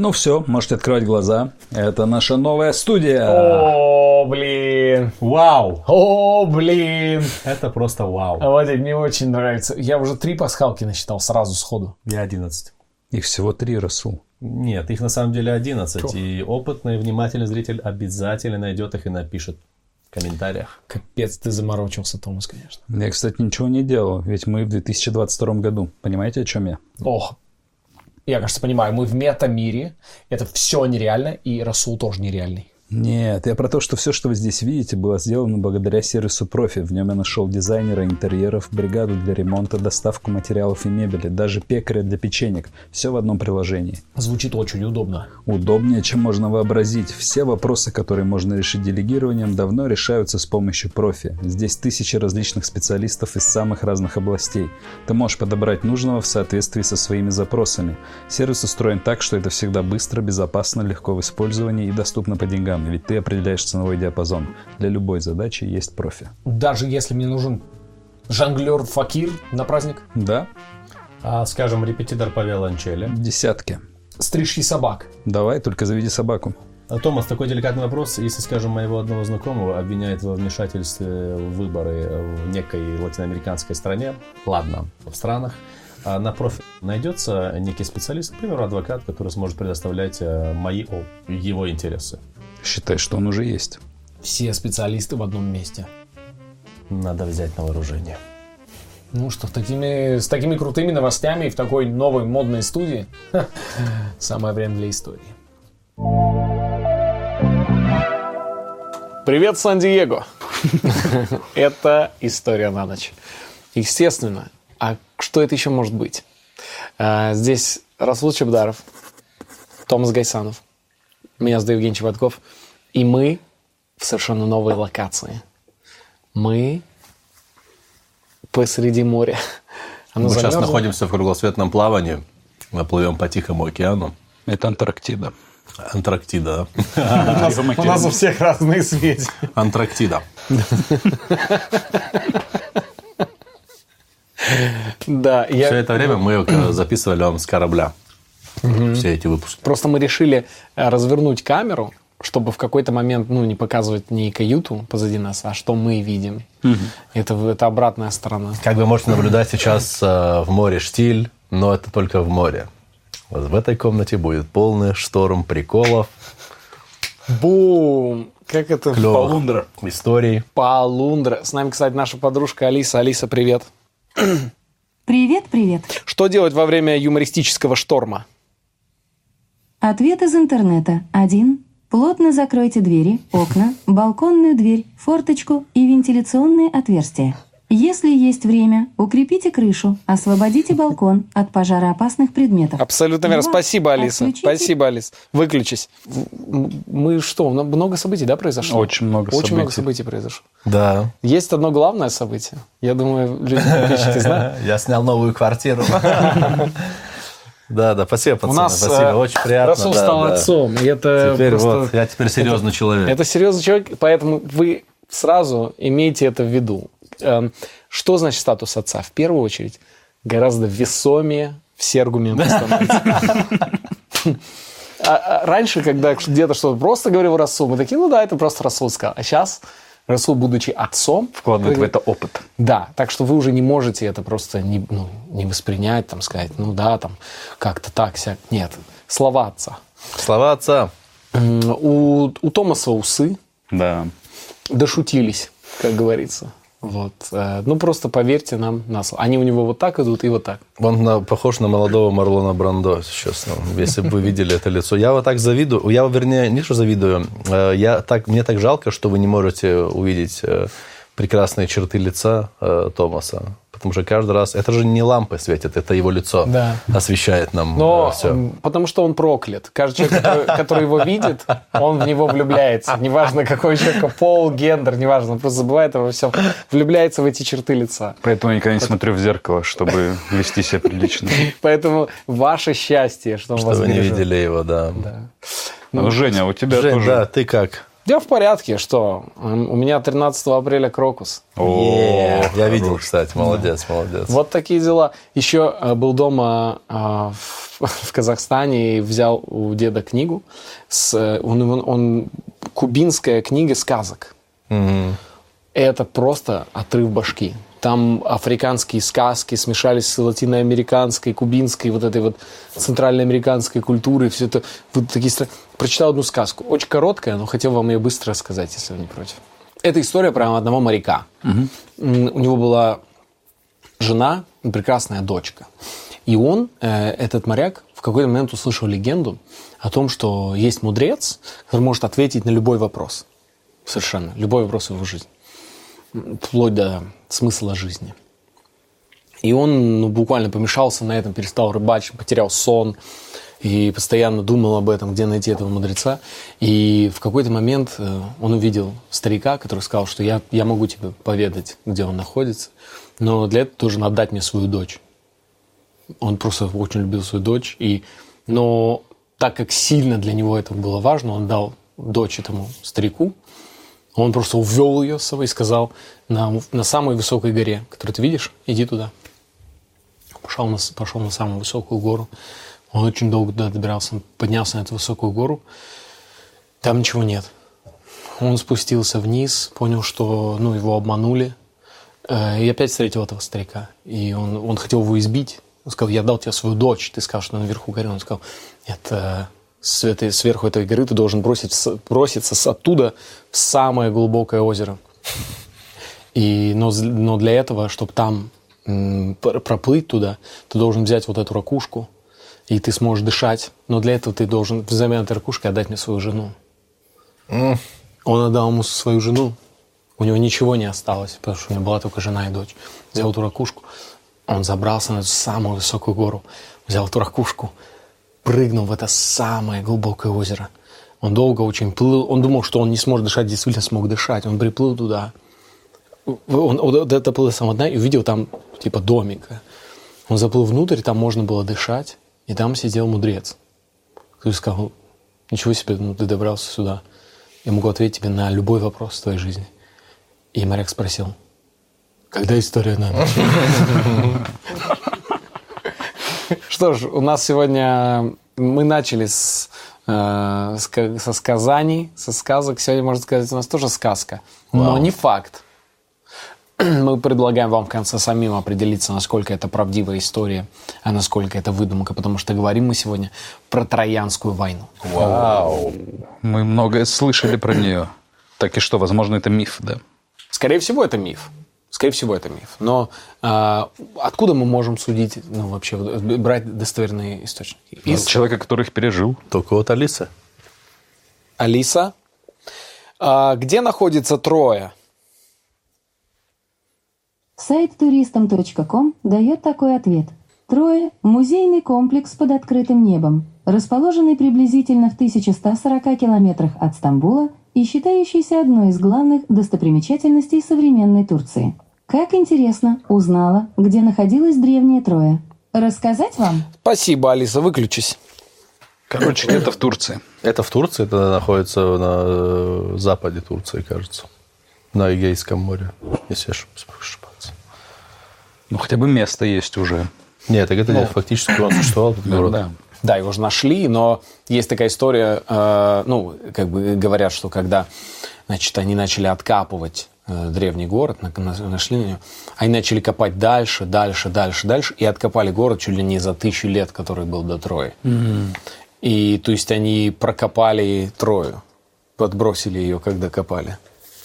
Ну все, можете открывать глаза. Это наша новая студия. О, блин. Вау! О, блин. Это просто вау. Вадик, мне очень нравится. Я уже три пасхалки насчитал сразу сходу. Я 11. Их всего три, Расул. Нет, их на самом деле 11. И опытный, внимательный зритель обязательно найдет их и напишет в комментариях. Капец, ты заморочился, Томас, конечно. Я, кстати, ничего не делал, ведь мы в 2022 году. Понимаете, о чем я? Ох, я, кажется, понимаю, мы в мета-мире, это все нереально, и Расул тоже нереальный. Нет, я про то, что все, что вы здесь видите, было сделано благодаря сервису Профи. В нем я нашел дизайнера интерьеров, бригаду для ремонта, доставку материалов и мебели, даже пекаря для печенек. Все в одном приложении. Звучит очень удобно. Удобнее, чем можно вообразить. Все вопросы, которые можно решить делегированием, давно решаются с помощью профи. Здесь тысячи различных специалистов из самых разных областей. Ты можешь подобрать нужного в соответствии со своими запросами. Сервис устроен так, что это всегда быстро, безопасно, легко в использовании и доступно по деньгам. Ведь ты определяешь ценовой диапазон. Для любой задачи есть профи. Даже если мне нужен жонглер факир на праздник, Да, А, скажем, репетитор по виолончели. десятки. стрижки собак. Давай, только заведи собаку. А, Томас, такой деликатный вопрос. Если, скажем, моего одного знакомого обвиняют во вмешательстве в выборы в некой латиноамериканской стране, ладно, в странах, а на профи найдется некий специалист, к примеру, адвокат, который сможет предоставлять э, мои, его интересы. Считай, что он уже есть. Все специалисты в одном месте. Надо взять на вооружение. Ну что, такими, с такими крутыми новостями и в такой новой модной студии самое время для истории. Привет, Сан-Диего! Это история на ночь. Естественно, а что это еще может быть? А, Здесь Расул Чебдаров, Томас Гайсанов, меня зовут Евгений Чеботков, и мы в совершенно новой локации. Мы посреди моря. Оно Мы сейчас замерзло. находимся в круглосветном плавании. Мы плывем по Тихому океану. Это Антарктида. Антарктида. да? У нас у всех разные сведения. Антарктида. Да, я... Все это время мы э, записывали вам с корабля. Все эти выпуски. Просто мы решили э, развернуть камеру, чтобы в какой-то момент, ну, не показывать не каюту позади нас, а что мы видим. Это, это обратная сторона. Как вы можете наблюдать сейчас э, в море штиль, но это только в море. Вот в этой комнате будет полный шторм приколов, Бум! Как это? клевых историй. Полундра. С нами, кстати, наша подружка Алиса. Алиса, привет. Привет, привет. Что делать во время юмористического шторма? Ответ из интернета. Один. Плотно закройте двери, окна, балконную дверь, форточку и вентиляционные отверстия. Если есть время, укрепите крышу, освободите балкон от пожароопасных предметов. Абсолютно верно. Спасибо, Алиса. Отключите- Спасибо, Алис. Выключись. Мы что, мно- много событий, да, произошло? Очень много Очень много событий. событий произошло. Да. Есть одно главное событие. Я думаю, люди подписчики знают. Я снял новую квартиру. Да, да, спасибо, У пацаны. нас спасибо, э, очень приятно. Расул да, стал да. отцом. И это Теперь просто- вот, я теперь серьезный человек. Это серьезный человек, поэтому вы сразу имейте это в виду. Эм, Что значит статус отца? В первую очередь, гораздо весомее все аргументы становятся. А- а Раньше, когда где-то что-то просто говорил Расул, мы такие, ну да, это просто Расул сказал. А сейчас Расул, будучи отцом, Вкладывает в вы- это опыт. Да, так что вы уже не можете это просто не, ну, не воспринять, там, сказать, ну да, там, как-то так, сяк. Нет, слова отца. Слова отца. У, у Томаса усы, Да. дошутились, как говорится. Вот. э, Ну, просто поверьте нам на слово. Они у него вот так идут и вот так. Он на- похож на молодого Марлона Брандо, честно. Если бы вы видели это лицо. Я вот так завидую. Я, вернее, не что завидую. э, Я так, мне так жалко, что вы не можете увидеть э, прекрасные черты лица э, Томаса. Потому что каждый раз... Это же не лампы светят, это его лицо Да. освещает нам Но все. м, потому что он проклят. Каждый человек, который, который его видит, он в него влюбляется. Неважно, какой человек, пол, гендер, неважно. Он просто забывает обо всем. Влюбляется в эти черты лица. Поэтому я никогда не смотрю в зеркало, чтобы вести себя прилично. Поэтому ваше счастье, что он Что вас вы не видели его, да. Да. Ну, Женя, у тебя Жень, тоже... да, ты как? Я в порядке, что? У меня 13 апреля крокус. Е, Я видел, кстати, молодец, молодец. Вот такие дела. Еще э, был дома э, в, в Казахстане и взял у деда книгу. С, э, он, он- он- кубинская книга сказок. Это просто отрыв башки. Там африканские сказки смешались с латиноамериканской, кубинской, вот этой вот центральноамериканской культурой. Все это вот такие Прочитал одну сказку. Очень короткая, но хотел вам ее быстро рассказать, если вы не против. Это история про одного моряка. М, У него была жена, и прекрасная дочка. И он, э, этот моряк, в какой-то момент услышал легенду о том, что есть мудрец, который может ответить на любой вопрос. Совершенно. Любой вопрос в его жизни. Вплоть до смысла жизни. И он ну, буквально помешался на этом, перестал рыбачить, потерял сон и постоянно думал об этом, где найти этого мудреца. И в какой-то момент э, он увидел старика, который сказал, что я, я могу тебе поведать, где он находится, но для этого должен отдать мне свою дочь. Он просто очень любил свою дочь, и, но так как сильно для него это было важно, он дал дочь этому старику, он просто увел ее с собой и сказал, на, на самой высокой горе, которую ты видишь, иди туда. Пошел на, пошел на самую высокую гору. Он очень долго туда добирался, поднялся на эту высокую гору. Там ничего нет. Он спустился вниз, понял, что ну, его обманули. Э, И опять встретил этого старика. И он, он хотел его избить. Он сказал, я дал тебе свою дочь. Ты сказал, что она наверху горы. Он сказал, нет, э, с этой, сверху этой горы ты должен бросить, броситься оттуда в самое глубокое озеро. И, но, но для этого, чтобы там проплыть туда, ты должен взять вот эту ракушку, и ты сможешь дышать. Но для этого ты должен взамен этой ракушки отдать мне свою жену. Он отдал ему свою жену. У него ничего не осталось, потому что у него была только жена и дочь. Взял эту ракушку. Он забрался на эту самую высокую гору. Взял эту ракушку. Прыгнул в это самое глубокое озеро. Он долго очень плыл. Он думал, что он не сможет дышать. Действительно смог дышать. Он приплыл туда. Он, он доплыл до самого дна и увидел там типа домика. Он заплыл внутрь, там можно было дышать. И там сидел мудрец. Который сказал, ничего себе, ну ты добрался сюда. Я могу ответить тебе на любой вопрос в твоей жизни. И моряк спросил, когда история на ночь? Что ж, у нас сегодня мы начали с, э, со сказаний, со сказок. Сегодня, можно сказать, у нас тоже сказка, но не факт. Мы предлагаем вам в конце самим определиться, насколько это правдивая история, а насколько это выдумка, потому что говорим мы сегодня про Троянскую войну. Вау. Мы многое слышали про нее. Так и что, возможно, это миф, да? Скорее всего, это миф. Скорее всего, это миф. Но а, откуда мы можем судить, ну, вообще, вот, брать достоверные источники? Из Человека, который их пережил. Только вот Алиса. Алиса. А, где находится Троя? Сайт туристам.ком дает такой ответ. Трое – музейный комплекс под открытым небом, расположенный приблизительно в 1140 километрах от Стамбула и считающийся одной из главных достопримечательностей современной Турции. Как интересно, узнала, где находилась древняя Троя. Рассказать вам? Спасибо, Алиса, выключись. Короче, где-то в Турции. Это в Турции, это находится на э, западе Турции, кажется. На Эгейском море, если я ошиб- ошибаться. Ну, хотя бы место есть уже. Нет, так это фактически он существовал, этот город. Да. Да, его же нашли, но есть такая история, э, ну, как бы говорят, что когда, значит, они начали откапывать э, древний город, на- на- нашли на него, они начали копать дальше, дальше, дальше, дальше, и откопали город чуть ли не за тысячу лет, который был до Трои. И, то есть, они прокопали Трою, подбросили ее, когда копали.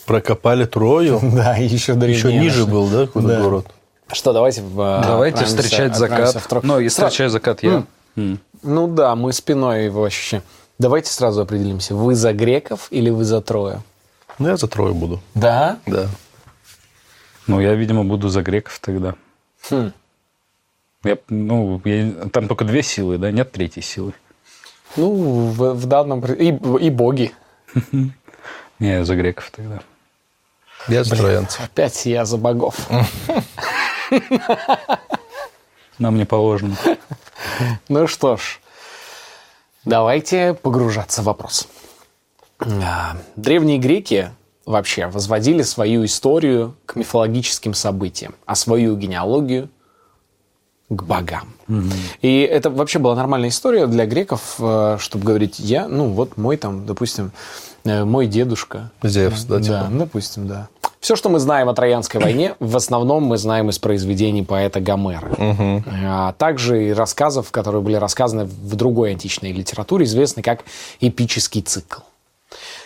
Прокопали Трою. Да, еще древнее. Еще ниже был, да, какой-то Да. город? Что, давайте... в, э, Давайте встречать закат. в Ну, и Сра- встречать закат я. М. Ну да, мы спиной его ощущаем. Давайте сразу определимся, вы за греков или вы за Трою? Ну, я за Трою буду. Да? Да. Ну, я, видимо, буду за греков тогда. Хм. Я, ну, я- там только две силы, да? Нет третьей силы. Ну, в, в данном... И, и боги. Не, я за греков тогда. Я за троянцев. Опять я за богов. Нам не положено. Ну что ж, давайте погружаться в вопрос. А, Древние греки вообще возводили свою историю к мифологическим событиям, а свою генеалогию к богам. И это вообще была нормальная история для греков, э, чтобы говорить, я, ну вот мой там, допустим, мой дедушка. Зевс, да, Да, типа? допустим, да. Все, что мы знаем о Троянской войне, в основном мы знаем из произведений поэта Гомера. А также и рассказов, которые были рассказаны в другой античной литературе, известны как эпический цикл.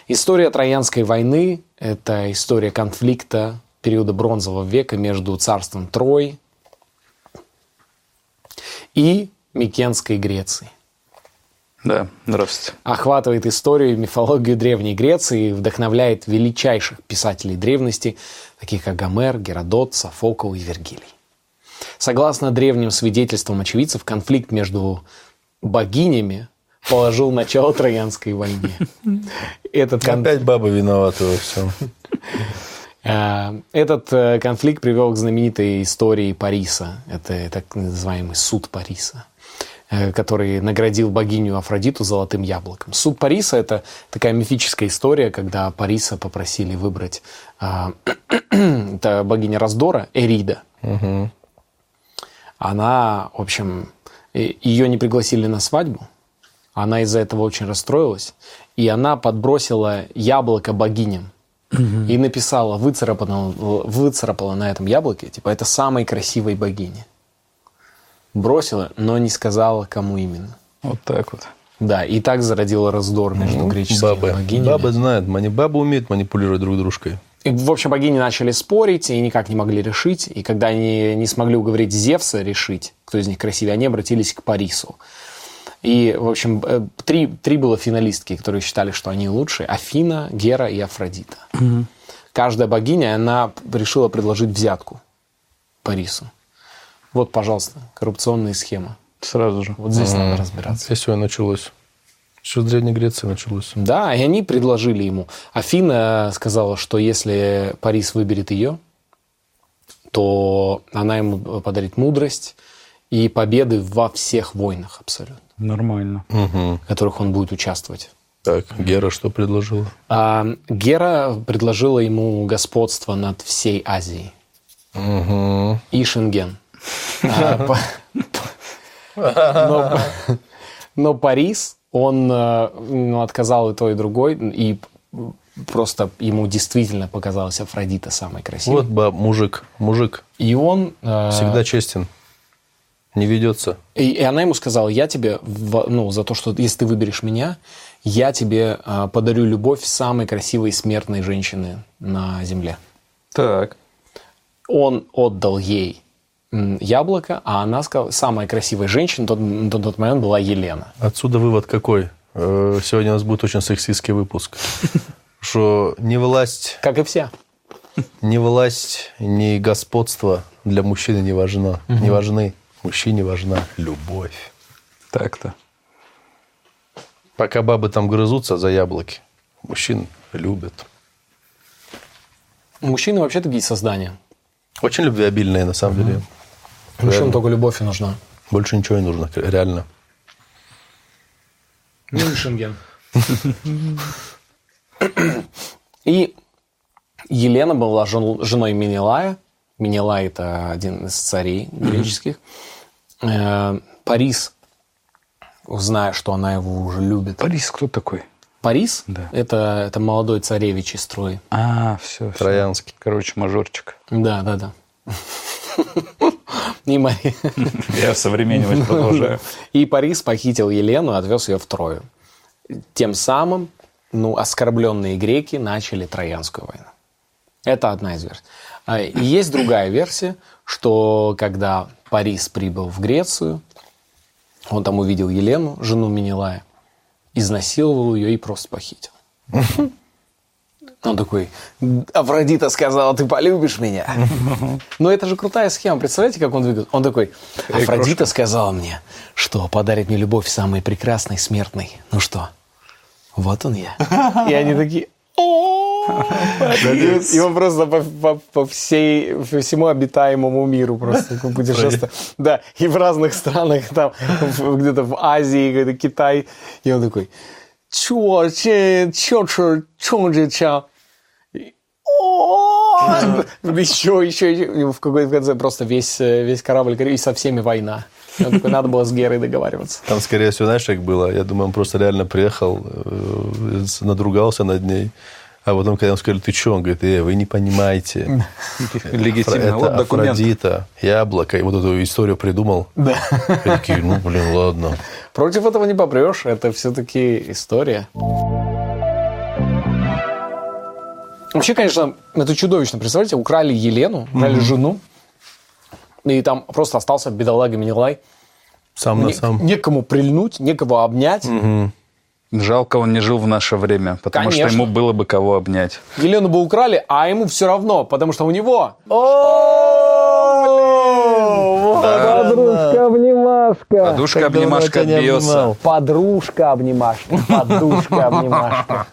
История Троянской войны – это история конфликта периода Бронзового века между царством Трой и Микенской Грецией Да, здравствуйте. охватывает историю и мифологию Древней Греции и вдохновляет величайших писателей древности, таких как Гомер, Геродот, Софокл и Вергилий. Согласно древним свидетельствам очевидцев, конфликт между богинями положил начало Троянской войне. Этот кон- Опять бабы виноваты во всем. Э, Этот э, конфликт привел к знаменитой истории Париса. Это так называемый суд Париса, который наградил богиню Афродиту золотым яблоком. Суд Париса – это такая мифическая история, когда Париса попросили выбрать это богиня раздора Эрида. Она, в общем, э, ее не пригласили на свадьбу. Она из-за этого очень расстроилась. И она подбросила яблоко богиням. И написала, выцарапала, выцарапала на этом яблоке, типа, это самой красивой богини. Бросила, но не сказала, кому именно. Вот так вот. Да, и так зародила раздор между греческими Бабы. богинями. Бабы знают, мани- бабы умеют манипулировать друг дружкой. И, в общем, богини начали спорить и никак не могли решить. И когда они не смогли уговорить Зевса решить, кто из них красивее, они обратились к Парису. И, в общем, э, три, три было финалистки, которые считали, что они лучшие. Афина, Гера и Афродита. Каждая богиня, она решила предложить взятку Парису. Вот, пожалуйста, коррупционные схемы. Сразу же. Вот здесь надо разбираться. Здесь все и началось. Еще с Древней Греции началось. Да, и они предложили ему. Афина сказала, что если Парис выберет ее, то она ему подарит мудрость и победы во всех войнах абсолютно, Нормально. в которых он будет участвовать. Так, Гера что предложила? А Гера предложила ему господство над всей Азией и Шенген. Но Парис, он э, ну, отказал и то, и другой, и просто ему действительно показалась Афродита самой красивой. Вот мужик, мужик И он... э, всегда честен, не ведется. И, и она ему сказала, я тебе, ну, за то, что если ты выберешь меня, я тебе э, подарю любовь самой красивой смертной женщины на земле. Так. Он отдал ей яблоко, а она сказала, самая красивая женщина на тот, на тот момент была Елена. Отсюда вывод какой? Э, Сегодня у нас будет очень сексистский выпуск. Что не власть, Как и все. не власть, не господство для мужчины не важно. Не важны. Мужчине важна любовь. Так-то. Пока бабы там грызутся за яблоки, мужчин любят. Мужчины вообще такие создания. Очень любвеобильные, на самом деле. Мужчинам только любовь и нужна. Больше ничего не нужно, реально. Ну и Шенген. И Елена была жен- женой Менелая. Менелай – это один из царей греческих. Э, Парис, зная, что она его уже любит. Парис кто такой? Парис Да. это, это молодой царевич из Трои. А, все. Троянский. Короче, мажорчик. Да, да, да. И Мари- Я современнивать продолжаю. И Парис похитил Елену и отвез ее в Трою. Тем самым, ну, оскорбленные греки начали Троянскую войну. Это одна из версий. А, И есть другая версия, что когда Парис прибыл в Грецию, он там увидел Елену, жену Менелая, изнасиловал ее и просто похитил. Он такой, Афродита сказала, ты полюбишь меня. Но это же крутая схема. Представляете, как он двигается? Он такой, Афродита сказала мне, что подарит мне любовь самой прекрасной, смертной. Ну что, вот он я. И они такие. И он просто по, по- по всей, по всему обитаемому миру просто путешествует. Да, и в разных странах, там, где-то в Азии, где-то Китай. И он такой, чё, че, чё, чё же ча? О, Еще, еще, еще. В какой-то конце просто весь, э, весь корабль и со всеми война. Такой, надо было с Герой договариваться. Там, скорее всего, знаешь, как было? Я думаю, он просто реально приехал, э, надругался над ней. А потом, когда ему сказали, ты что? Он говорит, э, вы не понимаете. Легитимно. Это Вот. Афродита, яблоко. И вот эту историю придумал. Да. И такие, ну, блин, ладно. Против этого не попрешь, это все-таки история. Вообще, конечно, это чудовищно. Представляете, украли Елену, украли жену, и там просто остался бедолага Менелай. Сам на Не- сам. некому прильнуть, некого обнять. Жалко, он не жил в наше время, потому что Конечно. ему было бы кого обнять. Елену бы украли, а ему все равно, потому что у него... Подружка обнимашка. Подушка, Как давно обнимашка я тебя от не Биоса. обнимал. Подружка обнимашка. Подушка обнимашка.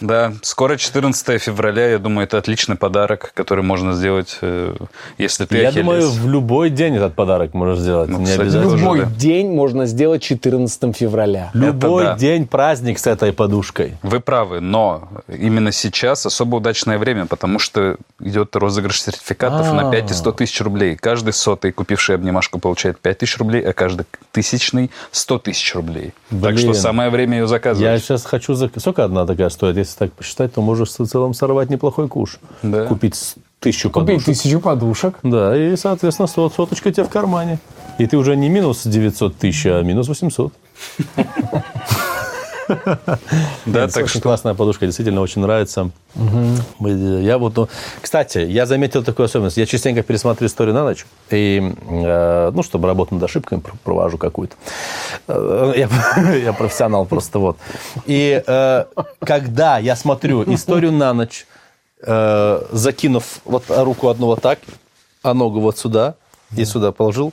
Да, скоро 14 февраля, я думаю, это отличный подарок, который можно сделать, э, если ты Я Ахиллес. думаю, в любой день этот подарок можешь сделать. Ну, не кстати, обязательно. тоже, Любой да. день можно сделать 14 февраля. Любой Это да. день праздник с этой подушкой. Вы правы, но именно сейчас особо удачное время, потому что идет розыгрыш сертификатов на 5 и 100 тысяч рублей. Каждый сотый, купивший обнимашку, получает 5 тысяч рублей, а каждый тысячный 100 тысяч рублей. Так Блин. что самое время ее Я заказывать. сейчас хочу... зак- Сколько одна такая стоит? Если так посчитать, то можешь в целом сорвать неплохой куш. Да. Купить тысячу Купить подушек. тысячу подушек. Да, и, соответственно, сот- соточка у тебя в кармане. И ты уже не минус 900 тысяч, а минус 800. Да, Нет, так что классная подушка, действительно очень нравится. Я вот, ну, кстати, я заметил такую особенность. Я частенько пересматриваю историю на ночь, и, э, ну, чтобы работу над ошибками пр- провожу какую-то. Э, Я, профессионал просто вот. И э, когда я смотрю историю на ночь, закинув вот руку одну вот так, а ногу вот сюда и сюда положил,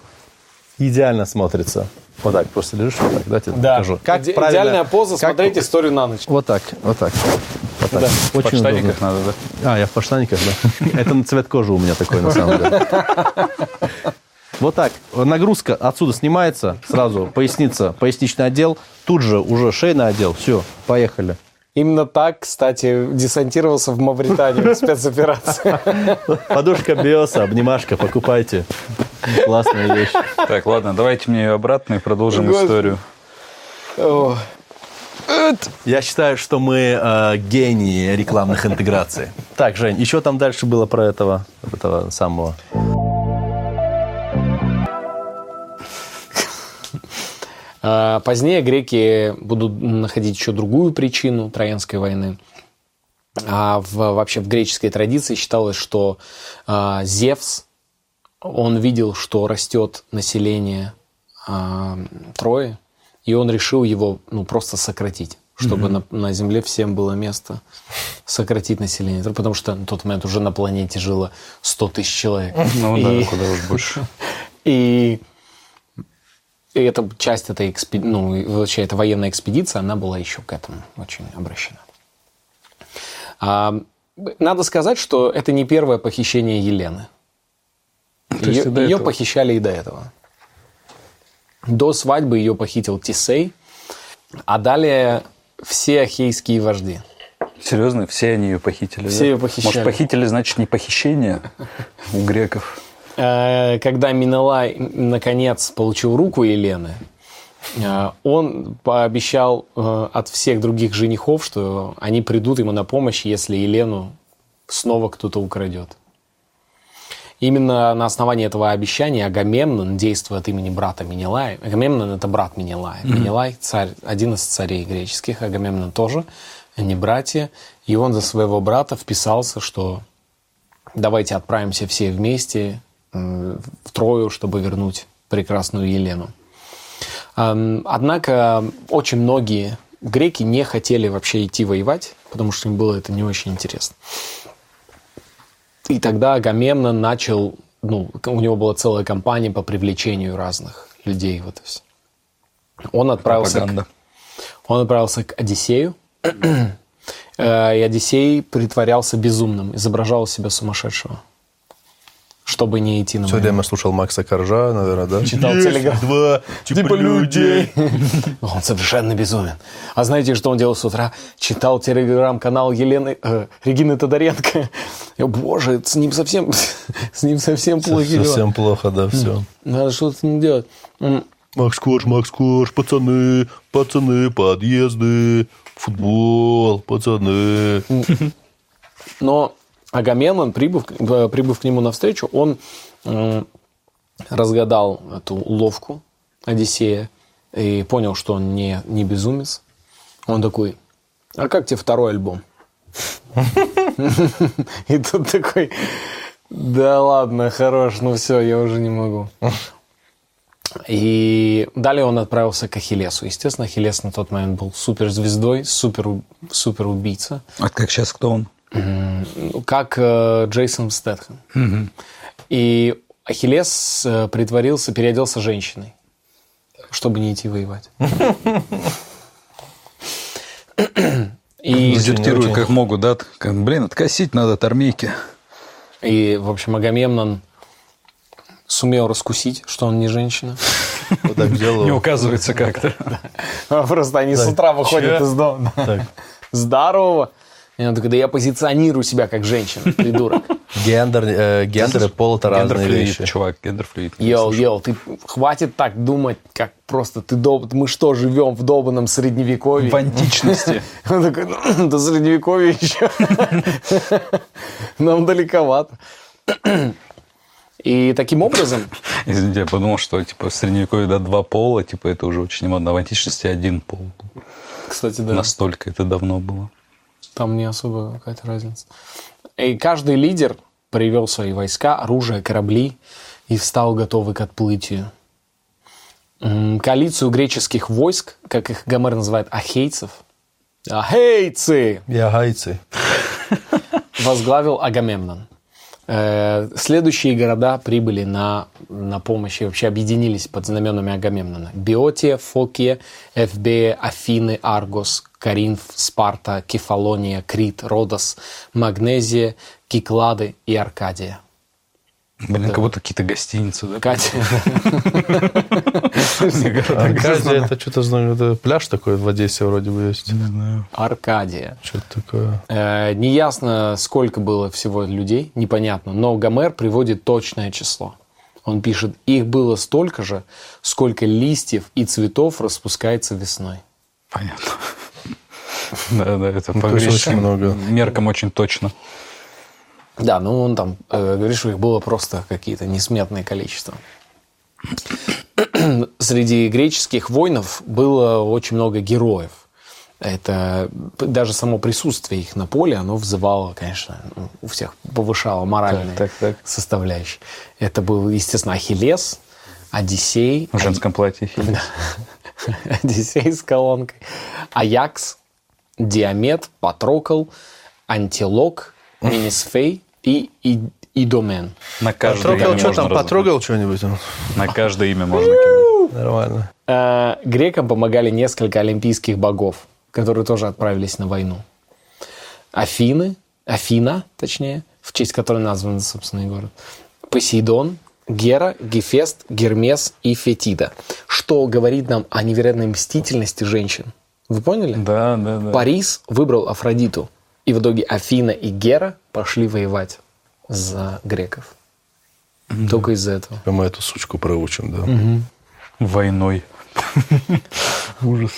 идеально смотрится. Вот так, просто лежишь вот так, да, тебе Да. покажу. Как Иде- правильно- Идеальная поза как- смотреть историю на ночь. Вот так, вот так. Вот так. Да. в Очень удобно. подштаниках надо, да? А, я в подштаниках, да. Это на цвет кожи у меня такой, на самом деле. Вот так. Нагрузка отсюда снимается сразу. Поясница, поясничный отдел. Тут же уже шейный отдел. Все, поехали. Именно так, кстати, десантировался в Мавританию в спецоперации. Подушка Биоса, обнимашка, покупайте. Классная вещь. Так, ладно, давайте мне ее обратно и продолжим Господи. историю. О, Я считаю, что мы э, гении рекламных интеграций. Так, Жень, еще там дальше было про этого, этого самого. Позднее греки будут находить еще другую причину Троянской войны. А в, вообще в греческой традиции считалось, что а, Зевс, он видел, что растет население а, Трои, и он решил его ну, просто сократить, чтобы на, на Земле всем было место сократить население. Трои, Потому что на тот момент уже на планете жило 100 тысяч человек. Ну И- да, куда уж больше. и, и эта часть этой экспи- ну, вообще эта военная экспедиция, она была еще к этому очень обращена. А, надо сказать, что это не первое похищение Елены. есть Ее, ее этого. похищали и до этого. До свадьбы ее похитил Тисей, а далее все ахейские вожди. Серьезно, все они ее похитили? Все да? ее похищали. Может, похитили, значит, не похищение у греков? Э, когда Минелай наконец получил руку Елены, э, он пообещал э, от всех других женихов, что они придут ему на помощь, если Елену снова кто-то украдет. Именно на основании этого обещания Агамемнон, действуя от имени брата Минелая, Агамемнон это брат Минелая, Минелай царь, один из царей греческих, Агамемнон тоже, они братья, и он за своего брата вписался, что давайте отправимся все вместе в Трою, чтобы вернуть прекрасную Елену. Эм, Однако очень многие греки не хотели вообще идти воевать, потому что им было это не очень интересно. И тогда Агамемнон начал, ну, у него была целая кампания по привлечению разных людей. Вот. Он отправился, к, он отправился к Одиссею, Э, и Одиссей притворялся безумным, изображал из себя сумасшедшего. Чтобы не идти на Все время слушал Макса Коржа, наверное, да? Читал телеграф. два Типа людей. Он совершенно безумен. А знаете, что он делал с утра? Читал телеграм-канал Елены, э, Регины Тодоренко. Я, Боже, с ним совсем, с ним совсем дела. Совсем плохо, да, все. Надо что-то с ним делать. Макс Корж, Макс Корж, пацаны, пацаны, подъезды, футбол, пацаны. Но Агамемнон, прибыв, э, прибыв к нему навстречу, он разгадал эту уловку Одиссея и понял, что он не, не безумец. Он такой, а как тебе второй альбом? И тут такой, да ладно, хорош, ну все, я уже не могу. И далее он отправился к Ахиллесу. Естественно, Ахиллес на тот момент был суперзвездой, супер, супер убийца. А как сейчас кто он? Ну, как э, Джейсон Стэтхэм. И Ахиллес э, притворился, переоделся женщиной, чтобы не идти воевать. И, Дезертируют как могут, да? Блин, откосить надо от армейки. и, в общем, Агамемнон сумел раскусить, что он не женщина. Не указывается как-то. Просто они с утра выходят из дома. Здорово. И он такой, да я позиционирую себя как женщина, придурок. Гендер, э, гендер и пол это разные Гендерфлюид, вещи. чувак, гендерфлюид. Йоу, йоу, ты хватит так думать, как просто ты доб... Мы что, живем в долбанном средневековье? В античности. Он такой, «Ну, до средневековья еще. Нам далековато. И таким образом, Извините, я подумал, что типа в средневековье да, два пола, типа это уже очень модно. А В античности один пол. кстати, да, Настолько это давно было. Там не особо какая-то разница. И каждый лидер привел свои войска, оружие, корабли и встал готовый к отплытию. Коалицию греческих войск, как их Гомер называет, ахейцев, ахейцы, Я гайцы. возглавил Агамемнон. Э, Следующие города прибыли на, на помощь и вообще объединились под знаменами Агамемнона. Биотия, Фокия, Эфбея, Афины, Аргос, Каринф, Спарта, Кефалония, Крит, Родос, Магнезия, Киклады и Аркадия. Блин, как будто какие-то гостиницы, да? Катя. Аркадия, это что-то знаю, это пляж такой в Одессе вроде бы есть. Аркадия. Что-то такое. Э, Неясно, сколько было всего людей, непонятно, но Гомер приводит точное число. Он пишет, их было столько же, сколько листьев и цветов распускается весной. Понятно. Да, да, это по очень много. меркам очень точно. Да, ну он там э, говорит, что их было просто какие-то несметное количество. Среди греческих воинов было очень много героев. Это даже само присутствие их на поле, оно вызывало, конечно, у всех повышало моральные Так, так, так. составляющие. Это был, естественно, Ахиллес, Одиссей, В женском платье. Филипп. Одиссей с колонкой, Аякс, Диамет, Патрокл, Антилок, Менесфей и И- Идомен. На каждое имя Потрогал, что можно там, раз- потрогал что-нибудь? он? На каждое имя можно кинуть. Нормально. Э, Грекам помогали несколько олимпийских богов, которые тоже отправились на войну. Афины, Афина, точнее, в честь которой назван, собственно, и город. Посейдон, Гера, Гефест, Гермес и Фетида. Что говорит нам о невероятной мстительности женщин. Вы поняли? Да, да, да. Парис выбрал Афродиту. И в итоге Афина и Гера пошли воевать за греков. Только из-за этого. Мы эту сучку проучим, да. Войной. Ужас.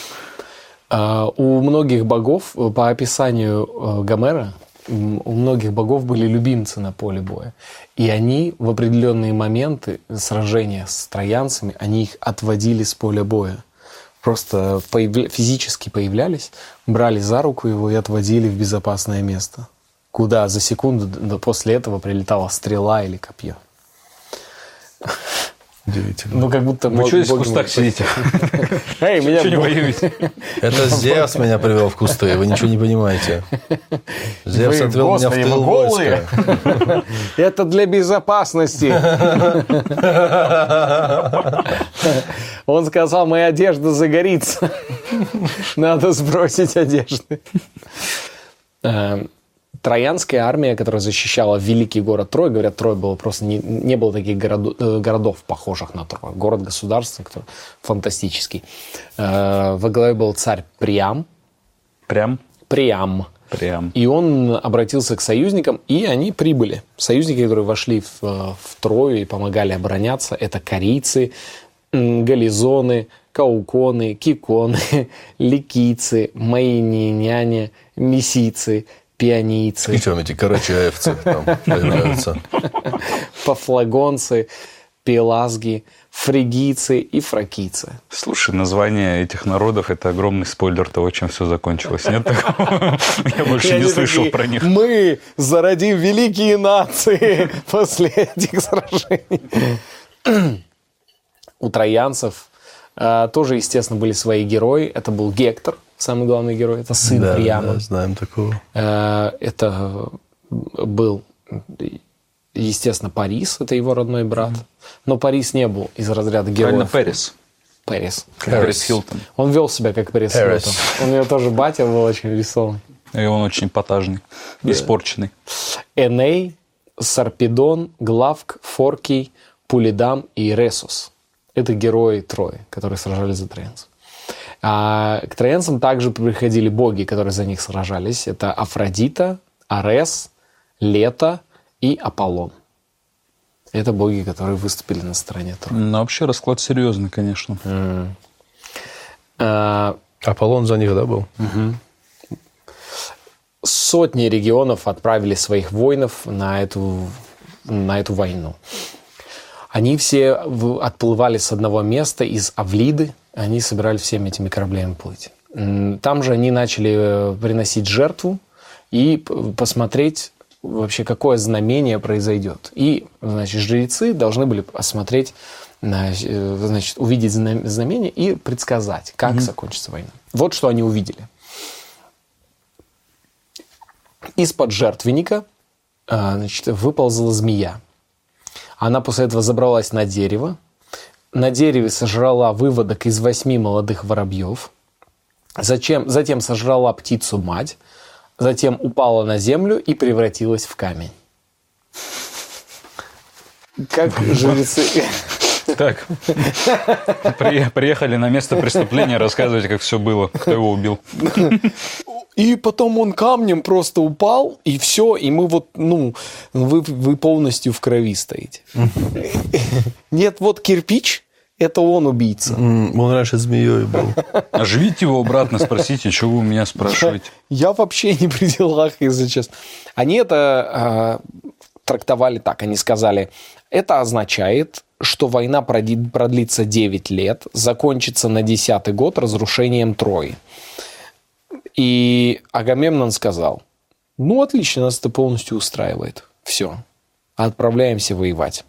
А, У многих богов, по описанию э, Гомера, у многих богов были любимцы на поле боя. И они в определенные моменты сражения с троянцами, они их отводили с поля боя. Просто появля- физически появлялись, брали за руку его и отводили в безопасное место. Куда за секунду после этого прилетала стрела или копье. Удивительно. Ну, как будто... Вы что здесь в кустах сидите? Эй, меня Что не воюете? Это Зевс меня привел в кусты, вы ничего не понимаете. Зевс Вы, отвел меня в тыл войска. Это для безопасности. Он сказал, моя одежда загорится. Надо сбросить одежды. Троянская армия, которая защищала великий город Трой, говорят, Трой было просто не, не было таких городов, э, городов, похожих на Трой. Город государственный, который фантастический. Э, во главе был царь Приам. Прям? Приам. Прям. И он обратился к союзникам, и они прибыли. Союзники, которые вошли в, в Трою и помогали обороняться, это корейцы, гализоны, кауконы, киконы, ликийцы, майниняне, месийцы, пионийцы, И что, эти карачаевцы там появляются? пафлагонцы, пелазги, фригийцы и фракийцы. Слушай, название этих народов – это огромный спойлер того, чем все закончилось. Нет такого? Я больше не слышал про них. Мы зародим великие нации после этих сражений. У троянцев э, тоже, естественно, были свои герои. Это был Гектор, самый главный герой. Это сын Да, Приама. да, знаем такого. Э, Это был, естественно, Парис. Это его родной брат. Но Парис не был из разряда Правильно, героев. Пэрис. Пэрис. Пэрис Хилтон. Он вел себя как Пэрис Пэрис. Хилтон. У него тоже батя был очень веселый. И он очень потажный, испорченный. Эней, Сарпедон, Главк, Форкий, Пулидам и Ресус. Это герои Трои, которые сражались за троянцев. А к троянцам также приходили боги, которые за них сражались. Это Афродита, Арес, Лето и Аполлон. Это боги, которые выступили на стороне Трои. Но вообще расклад серьезный, конечно. А, Аполлон за них, да, был? сотни регионов отправили своих воинов на эту, на эту войну. Они все отплывали с одного места, из Авлиды. Они собирались всеми этими кораблями плыть. Там же они начали э, приносить жертву и посмотреть вообще, какое знамение произойдет. И, значит, жрецы должны были осмотреть, э, значит, увидеть зна- знамение и предсказать, как закончится война. Вот что они увидели. Из-под жертвенника а, значит, выползла змея. Она после этого забралась на дерево. На дереве сожрала выводок из восьми молодых воробьев. Зачем, затем сожрала птицу мать. Затем упала на землю и превратилась в камень. Как жрецы... Так, При- приехали на место преступления, рассказывайте, как все было, кто его убил. И потом он камнем просто упал, и все, и мы вот, ну, вы, вы полностью в крови стоите. Нет, вот кирпич, это он убийца. Он раньше змеей был. Оживите его обратно, спросите, что вы у меня спрашиваете. Я вообще не при делах, если честно. Они это а, трактовали так. Они сказали, это означает, что война продлится 9 лет, закончится на 10 год разрушением Трои. И Агамемнон сказал, ну, отлично, нас это полностью устраивает. Все, отправляемся воевать.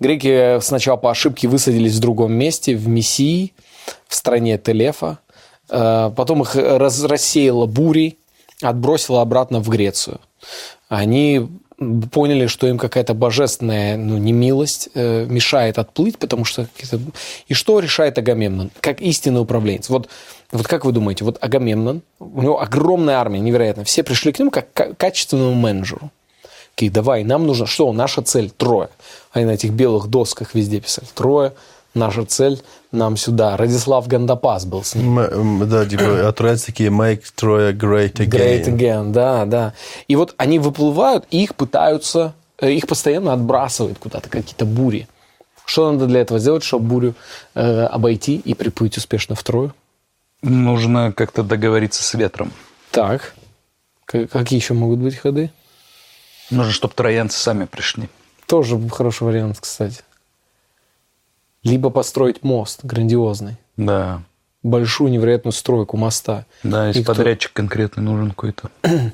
Греки сначала по ошибке высадились в другом месте, в Мессии, в стране Телефа. Э, Потом их раз- рассеяло бурей, отбросило обратно в Грецию. Они поняли, что им какая-то божественная ну, немилость э, мешает отплыть, потому что... И что решает Агамемнон? Как истинный управленец. Вот, вот как вы думаете, вот Агамемнон, у него огромная армия, невероятно. Все пришли к нему как к качественному менеджеру. Такие, давай, нам нужно... Что, наша цель? Трое. Они на этих белых досках везде писали. Трое. Наша цель нам сюда. Радислав Гандапас был с ним. М, Да, типа, турецкие такие make Troy great again. Great again, да, да. И вот они выплывают, и их пытаются, э, их постоянно отбрасывают куда-то, какие-то бури. Что надо для этого сделать, чтобы бурю э, обойти и приплыть успешно в Трою? Нужно как-то договориться с ветром. Так. Какие еще могут быть ходы? Нужно, чтобы троянцы сами пришли. Тоже хороший вариант, кстати. Либо построить мост грандиозный. Да. Большую невероятную стройку моста. Да, И если кто- подрядчик конкретный нужен какой-то.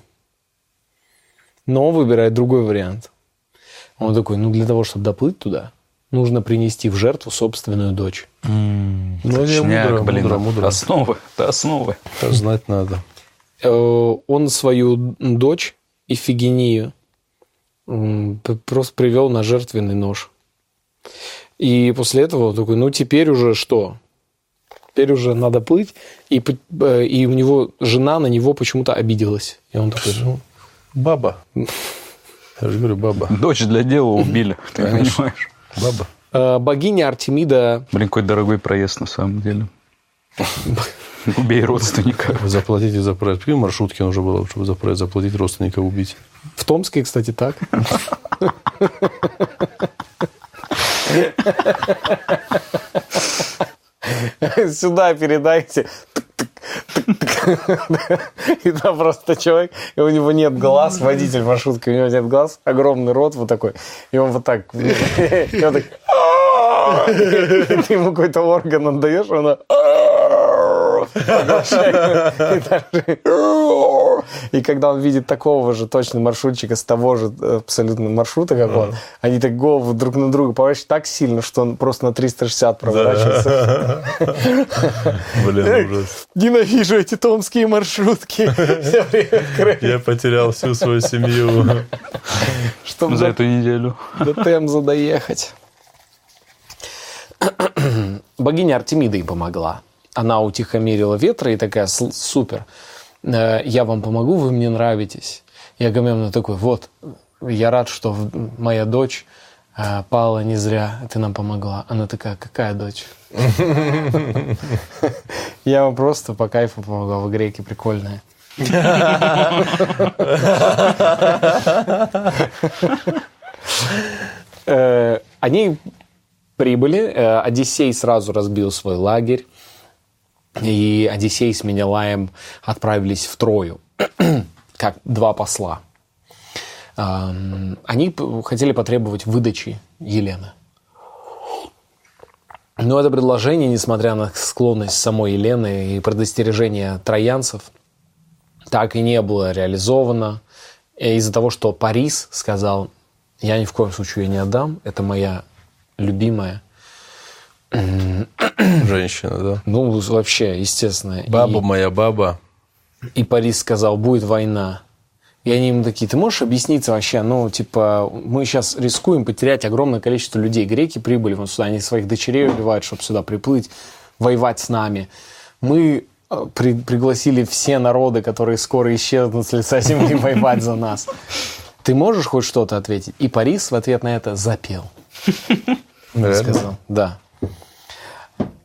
Но он выбирает другой вариант. Он такой, ну для того, чтобы доплыть туда, нужно принести в жертву собственную дочь. Ну, не, Точняк, мудро, блин, мудро, мудро. основы, это основы. Это знать надо. Э, Он свою дочь Ифигению просто привел на жертвенный нож. И после этого он такой, ну теперь уже что? Теперь уже надо плыть. И, э, и у него жена на него почему-то обиделась. И он такой, ну, Баба. Я же говорю, баба. Дочь для дела убили, ты понимаешь? Баба. Э, Богиня Артемида Блин, какой дорогой проезд на самом деле. Убей родственника. Заплатите за проезд. Прикинь, маршрутки нужно было, чтобы за проезд заплатить, родственника убить. в Томске, кстати, так. Сюда передайте. И там просто человек, и у него нет глаз, водитель маршрутки, у него нет глаз, огромный рот вот такой, и он вот так, и так, ты ему какой-то орган отдаешь, он и и когда он видит такого же точно маршрутчика с того же э, абсолютно маршрута, как он, они так голову друг на друга поворачивают так сильно, что он просто на 360 проворачивается. Блин, ужас. Ненавижу эти томские маршрутки. Я потерял всю свою семью. Чтобы За до, эту неделю. до Темза доехать. Богиня Артемида им помогла. Она утихомирила ветра и такая, «Сл- супер, я вам помогу, вы мне нравитесь. И Агамемнон такой, вот, я рад, что моя дочь э, пала не зря, ты нам помогла. Она такая, какая дочь? Я вам просто по кайфу помогла, вы греки прикольные. Э, Они прибыли, э, Одиссей сразу разбил свой лагерь, и Одиссей с Менелаем отправились в Трою, как два посла. Они хотели потребовать выдачи Елены. Но это предложение, несмотря на склонность самой Елены и предостережение троянцев, так и не было реализовано. Из-за того, что Парис сказал, я ни в коем случае ее не отдам, это моя любимая. Женщина, да. Ну, вообще, естественно. И- Баба моя баба. И Парис сказал, будет война. И они ему такие, ты можешь объясниться вообще, ну, типа, мы сейчас рискуем потерять огромное количество людей. Греки прибыли вон сюда, они своих дочерей убивают, чтобы сюда приплыть, воевать с нами. Мы э, при- пригласили все народы, которые скоро исчезнут с лица земли, воевать за нас. Ты можешь хоть что-то ответить? И Парис в ответ на это запел. Сказал, да.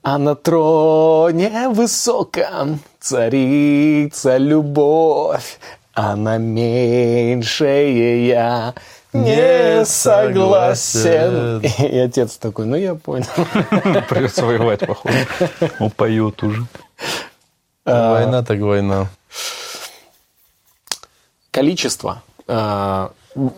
А на троне высоком царица любовь, а на меньшее я не согласен. И отец такой, ну я понял. Придется воевать, походу. Упоет уже. Война так война. Количество, э,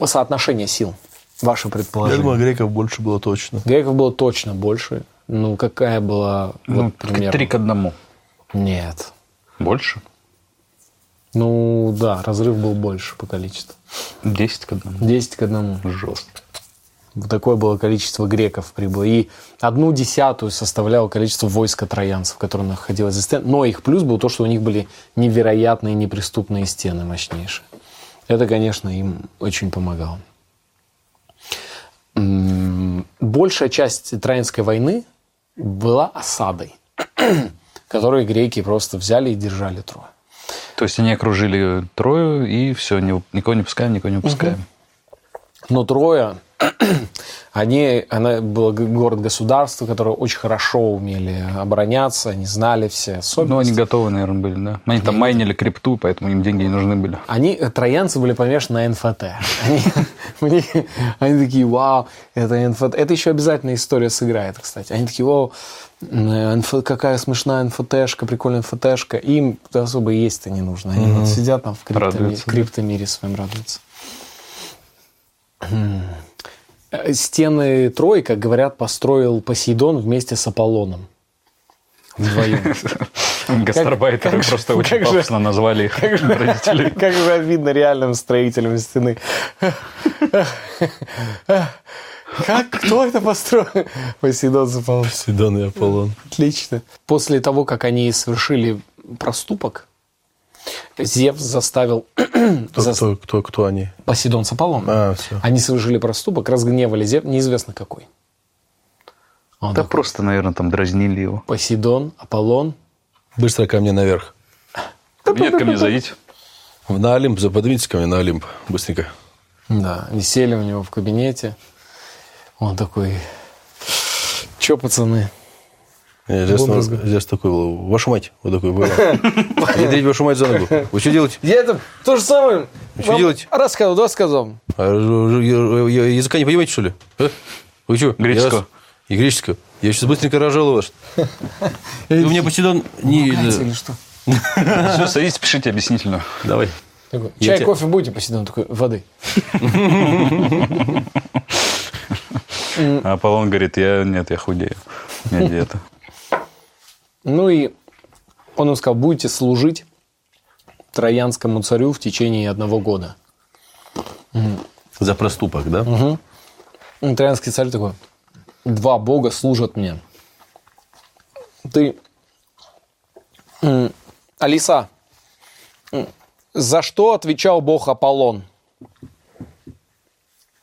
соотношение сил, ваше Я предположение. думаю, греков больше было точно. Греков было точно больше. Ну, какая была, Ну, вот, примерно? три к одному. Нет. Больше? Ну, да, разрыв был больше по количеству. Десять к одному. 10 к одному. Жестко. Такое было количество греков прибыло. И одну десятую составляло количество войска троянцев, которое находилось за стенами. Но их плюс был то, что у них были невероятные неприступные стены мощнейшие. Это, конечно, им очень помогало. Большая часть Троянской войны была осадой, которую греки просто взяли и держали Трою. То есть они окружили Трою и все, никого не пускаем, никого не пускаем. Но Троя, они, она была г- город-государство, которое очень хорошо умели обороняться, они знали все Ну, особенности. они готовы, наверное, были, да. Они там майнили крипту, поэтому им деньги не нужны были. Они, э, троянцы были помешаны на НФТ. Они, такие, вау, это НФТ. Это еще обязательно история сыграет, кстати. Они такие, вау, НФ какая смешная НФТшка, прикольная НФТшка. Им особо есть-то не нужно. Они вот сидят там в криптоми- Радуются, в криптомире своим радуются. Стены Трои, как говорят, построил Посейдон вместе с Аполлоном. Вдвоем. Гастарбайтеры как же- просто очень как же- пафосно назвали их родителей. Как же видно реальным строителем стены. Как? Кто это построил? Посейдон Аполлон. Сидон и Аполлон. Отлично. После того, как они совершили проступок, Зевс заставил Кто, зас- кто, кто, кто они? Посейдон с Аполлоном. А, все. Они совершили проступок, разгневали Зевс, неизвестно какой. Он Да такой, просто, наверное, там дразнили его. Посейдон, Аполлон. Быстро ко мне наверх. Нет, ко мне зайдите. На Олимп, поднимитесь ко мне на Олимп, быстренько. Да, висели у него в кабинете. Он такой, чё, пацаны? Я здесь, здесь такой, вашу мать, вот такой, вы, ядрить вашу мать за ногу. Вы что делаете? Я это то же самое Что вам делать? рассказывал, да, сказал. А, я- я- Языка не понимаете, что ли? А? Вы что? Греческого. И греческого. Я сейчас быстренько рожал вас. И у меня Посейдон... Не... Или что? Все, садитесь, пишите объяснительную. Давай. Чай, кофе будете посидеть? Он такой, воды. А Аполлон говорит, я нет, я худею. У меня диета. Ну и он им сказал, будете служить троянскому царю в течение одного года. За проступок, да? Ну, Троянский царь такой, два бога служат мне. Ты, Алиса, за что отвечал бог Аполлон?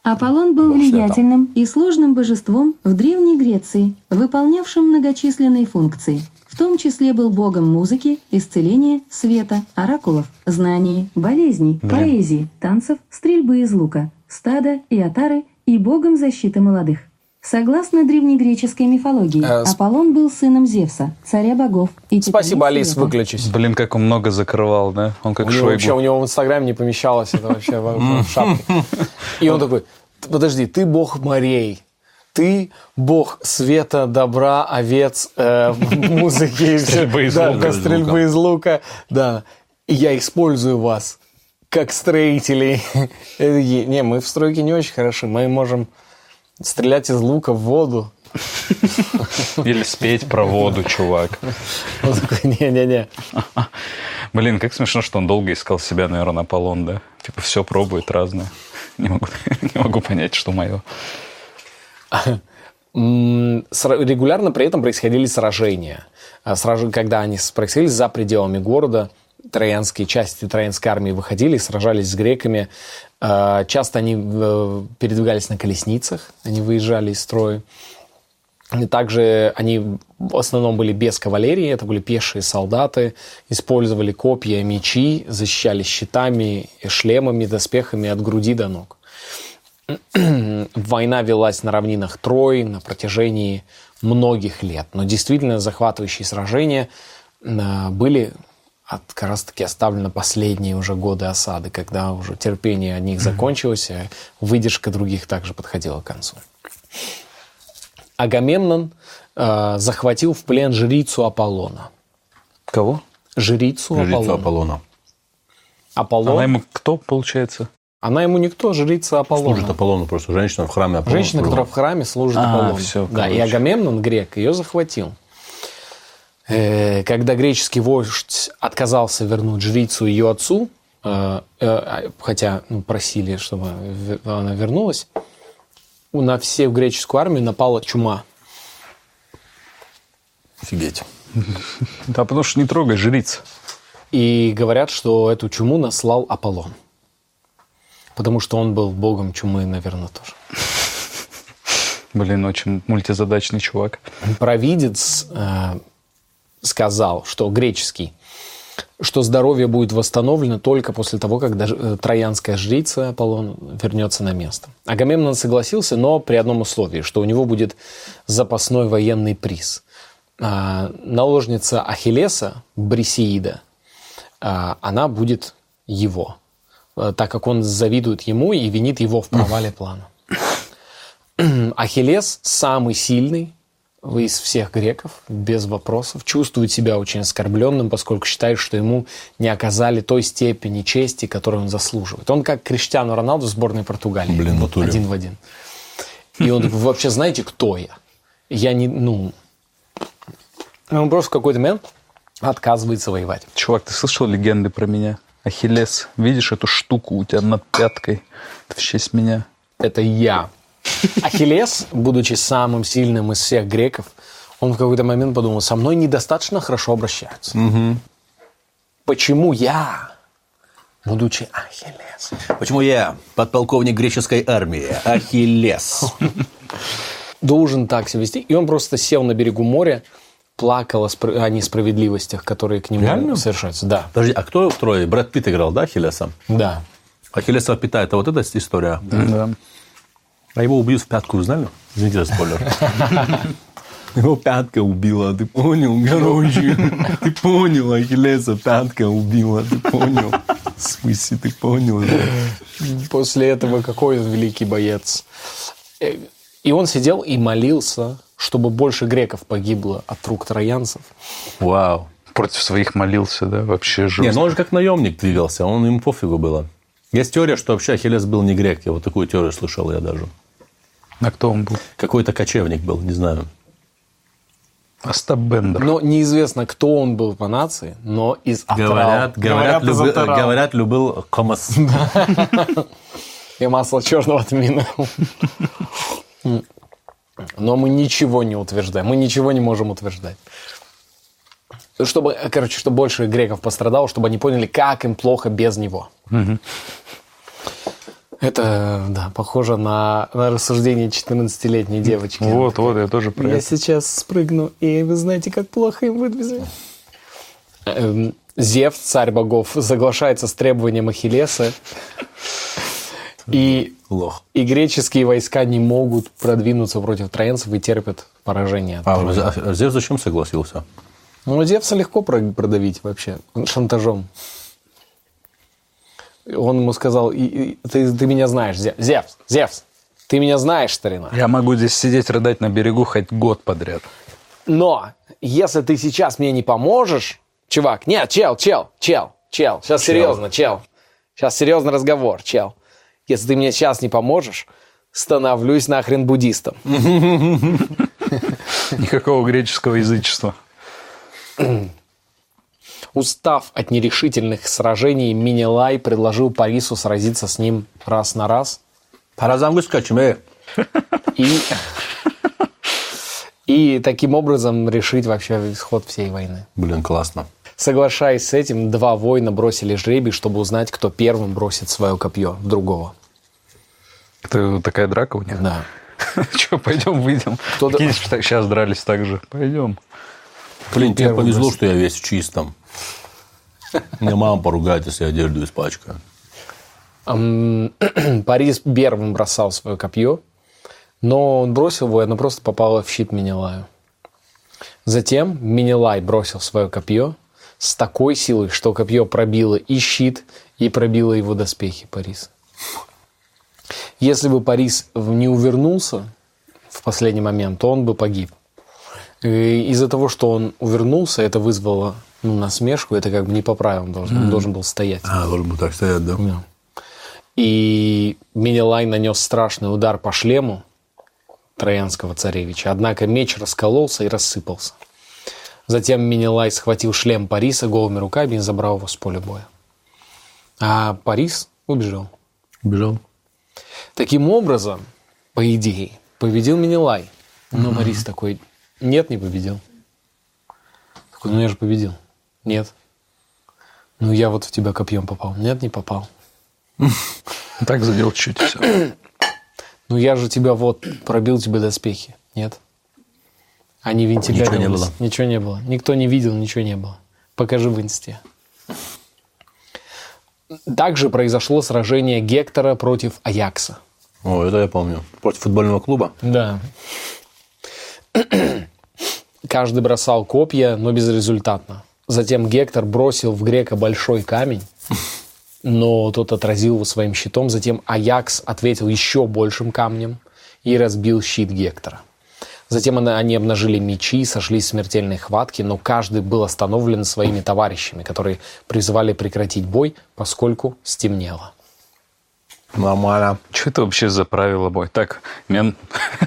Аполлон был влиятельным и сложным божеством в Древней Греции, выполнявшим многочисленные функции. В том числе был богом музыки, исцеления, света, оракулов, знаний, болезней, поэзии, танцев, стрельбы из лука, стада и отары и богом защиты молодых. Согласно древнегреческой мифологии, Э, Аполлон был сыном Зевса, царя богов. И Спасибо, Алис, света. выключись. Блин, как он много закрывал, да? Он как У него, вообще, у него в Инстаграме не помещалось это вообще в шапке. И он такой, подожди, ты бог морей, ты бог света, добра, овец, э, музыки, Стрельбы из да, лука. стрельбы из лука, да. И я использую вас как строителей. Такие, Не, мы в стройке не очень хороши, мы можем стрелять из лука в воду. Или спеть про воду, чувак. Он такой, не-не-не. Блин, как смешно, что он долго искал себя, наверное, Аполлон, да? Типа все пробует разное. Не могу, не могу понять, что мое. Регулярно при этом происходили сражения. А сраж- Когда они происходили за пределами города, троянские части троянской армии выходили, сражались с греками. А, Часто они э, передвигались на колесницах, они выезжали из строя. И также они в основном были без кавалерии, это были пешие солдаты, использовали копья, мечи, защищались щитами, и шлемами, доспехами от груди до ног. Война велась на равнинах Трои на протяжении многих лет. Но действительно захватывающие сражения э, были от, как раз таки оставлены последние уже годы осады, когда уже терпение одних закончилось, а выдержка других также подходила к концу. Агамемнон э, захватил в плен жрицу Аполлона. Кого? Жрицу, Жрица Аполлона. Аполлона. Аполлон. Она ему кто, получается? Она ему никто, жрица Аполлона. Служит Аполлону просто. Женщина в храме Аполлона. Женщина, которая в храме служит А, Аполлону. всё, да, и. Агамемнон, грек, ее захватил. Э, Когда греческий вождь отказался вернуть жрицу ее отцу, э, э, хотя ну, просили, чтобы она вернулась, у- на всю греческую армию напала чума. Офигеть. Да, потому что не трогай жриц. И говорят, что эту чуму наслал Аполлон. Потому что он был богом чумы, наверное, тоже. Блин, очень мультизадачный чувак. провидец э, сказал, что греческий, что здоровье будет восстановлено только после того, когда ж- э, троянская жрица Аполлон вернется на место. Агамемнон согласился, но при одном условии, что у него будет запасной военный приз. А, наложница Ахиллеса, Брисеида, а, она будет его, э, так как он завидует ему и винит его в провале плана. Ахиллес самый сильный из всех греков, без вопросов, чувствует себя очень оскорбленным, поскольку считает, что ему не оказали той степени чести, которую он заслуживает. Он как Криштиану Роналду в сборной Португалии. Блин, натуре. один в один. И он такой, вы вообще знаете, кто я? Я не, ну... Он просто в какой-то момент отказывается воевать. Чувак, ты слышал легенды про меня? Ахиллес, видишь эту штуку у тебя над пяткой? Это в честь меня. это я. Ахиллес, будучи самым сильным из всех греков, он в какой-то момент подумал, со мной недостаточно хорошо обращаются. Почему я, будучи Ахиллес? Почему я, подполковник греческой армии, Ахиллес? должен так себя вести. И он просто сел на берегу моря, плакал о, спр- о несправедливостях, которые к нему Реально? совершаются. Да, Подожди, а кто в трое? Брэд Питт играл, да, Ахиллеса? да. Ахиллесова пита, это вот эта история? Да. А его убьют в пятку, вы знали? Извините за спойлер. Его пятка убила, ты понял? Короче, ты понял, Ахиллеса пятка убила, ты понял? В смысле, ты понял? да? После этого какой он великий боец. Э, И он сидел и молился, чтобы больше греков погибло от рук троянцев. Вау. Против своих молился, да, вообще Не, жестко. ну он же как наемник двигался, он ему пофигу было. Есть теория, что вообще Ахиллес был не грек. Я вот такую теорию слышал я даже. А кто он был? Какой-то кочевник был, не знаю. Остап Бендер. Но неизвестно, кто он был по нации, но из Атрал. Говорят, говорят, из люби- Атрал. говорят, любил комас. И масло черного тмина. Но мы ничего не утверждаем. Мы ничего не можем утверждать. Чтобы, короче, чтобы больше греков пострадало, чтобы они поняли, как им плохо без него. Это, да, похоже на, на рассуждение 14-летней девочки. Вот, вот, я тоже про Я это. сейчас спрыгну, и вы знаете, как плохо им будет без меня. Зевс, царь богов, соглашается с требованием Ахиллеса. И, Лох. и греческие войска не могут продвинуться против троянцев и терпят поражение. А а Зевс зачем согласился? Ну, Зевса легко про- продавить вообще, шантажом. Он ему сказал, «И- и- ты, ты меня знаешь, Зе- Зевс, Зевс, ты меня знаешь, старина. Я могу здесь сидеть, рыдать на берегу хоть год подряд. Но если ты сейчас мне не поможешь, чувак, нет, чел, чел, чел, чел, сейчас серьезно, чел, сейчас серьезный разговор, чел. Если ты мне сейчас не поможешь, становлюсь нахрен буддистом. Никакого греческого язычества. Устав от нерешительных сражений, Минелай предложил Парису сразиться с ним раз на раз. Э. И, и таким образом решить вообще исход всей войны. Блин, классно. Соглашаясь с этим, два воина бросили жребий, чтобы узнать, кто первым бросит свое копье в другого. Это такая драка у них? Да. Че, пойдем выйдем. Сейчас дрались так же. Пойдем. Блин, тебе повезло, что я весь в чистом. Мне мама поругает, если я одежду испачкаю. Парис первым бросал свое копье, но он бросил его, и оно просто попало в щит Минилаю. Затем Минилай бросил свое копье с такой силой, что копье пробило и щит, и пробило его доспехи Парис. Если бы Парис не увернулся в последний момент, то он бы погиб. Из-за того, что он увернулся, это вызвало ну, насмешку, это как бы не по правилам должен, он должен был стоять. А, должен был так стоять, да? Да. И Менелай нанес страшный удар по шлему троянского царевича. Однако меч раскололся и рассыпался. Затем Менелай схватил шлем Париса голыми руками и забрал его с поля боя. А Парис убежал. Бежал. Таким образом, по идее, победил Менелай. Но Парис такой, нет, не победил. Такой, ну я же победил. Нет. Ну я вот в тебя копьем попал. Нет, не попал. Так задел чуть все. Ну я же тебя вот пробил тебе доспехи. Нет. Они вентилировались. Ничего не было. Ничего не было. Никто не видел, ничего не было. Покажи в инсте. Также произошло сражение Гектора против Аякса. О, это я помню. Против футбольного клуба. Да. Каждый бросал копья, но безрезультатно. Затем Гектор бросил в грека большой камень, но тот отразил его своим щитом. Затем Аякс ответил еще большим камнем и разбил щит Гектора. Затем они обнажили мечи, сошлись в смертельной хватке, но каждый был остановлен своими товарищами, которые призывали прекратить бой, поскольку стемнело. Нормально. Что это вообще за правило бой? Так, мен...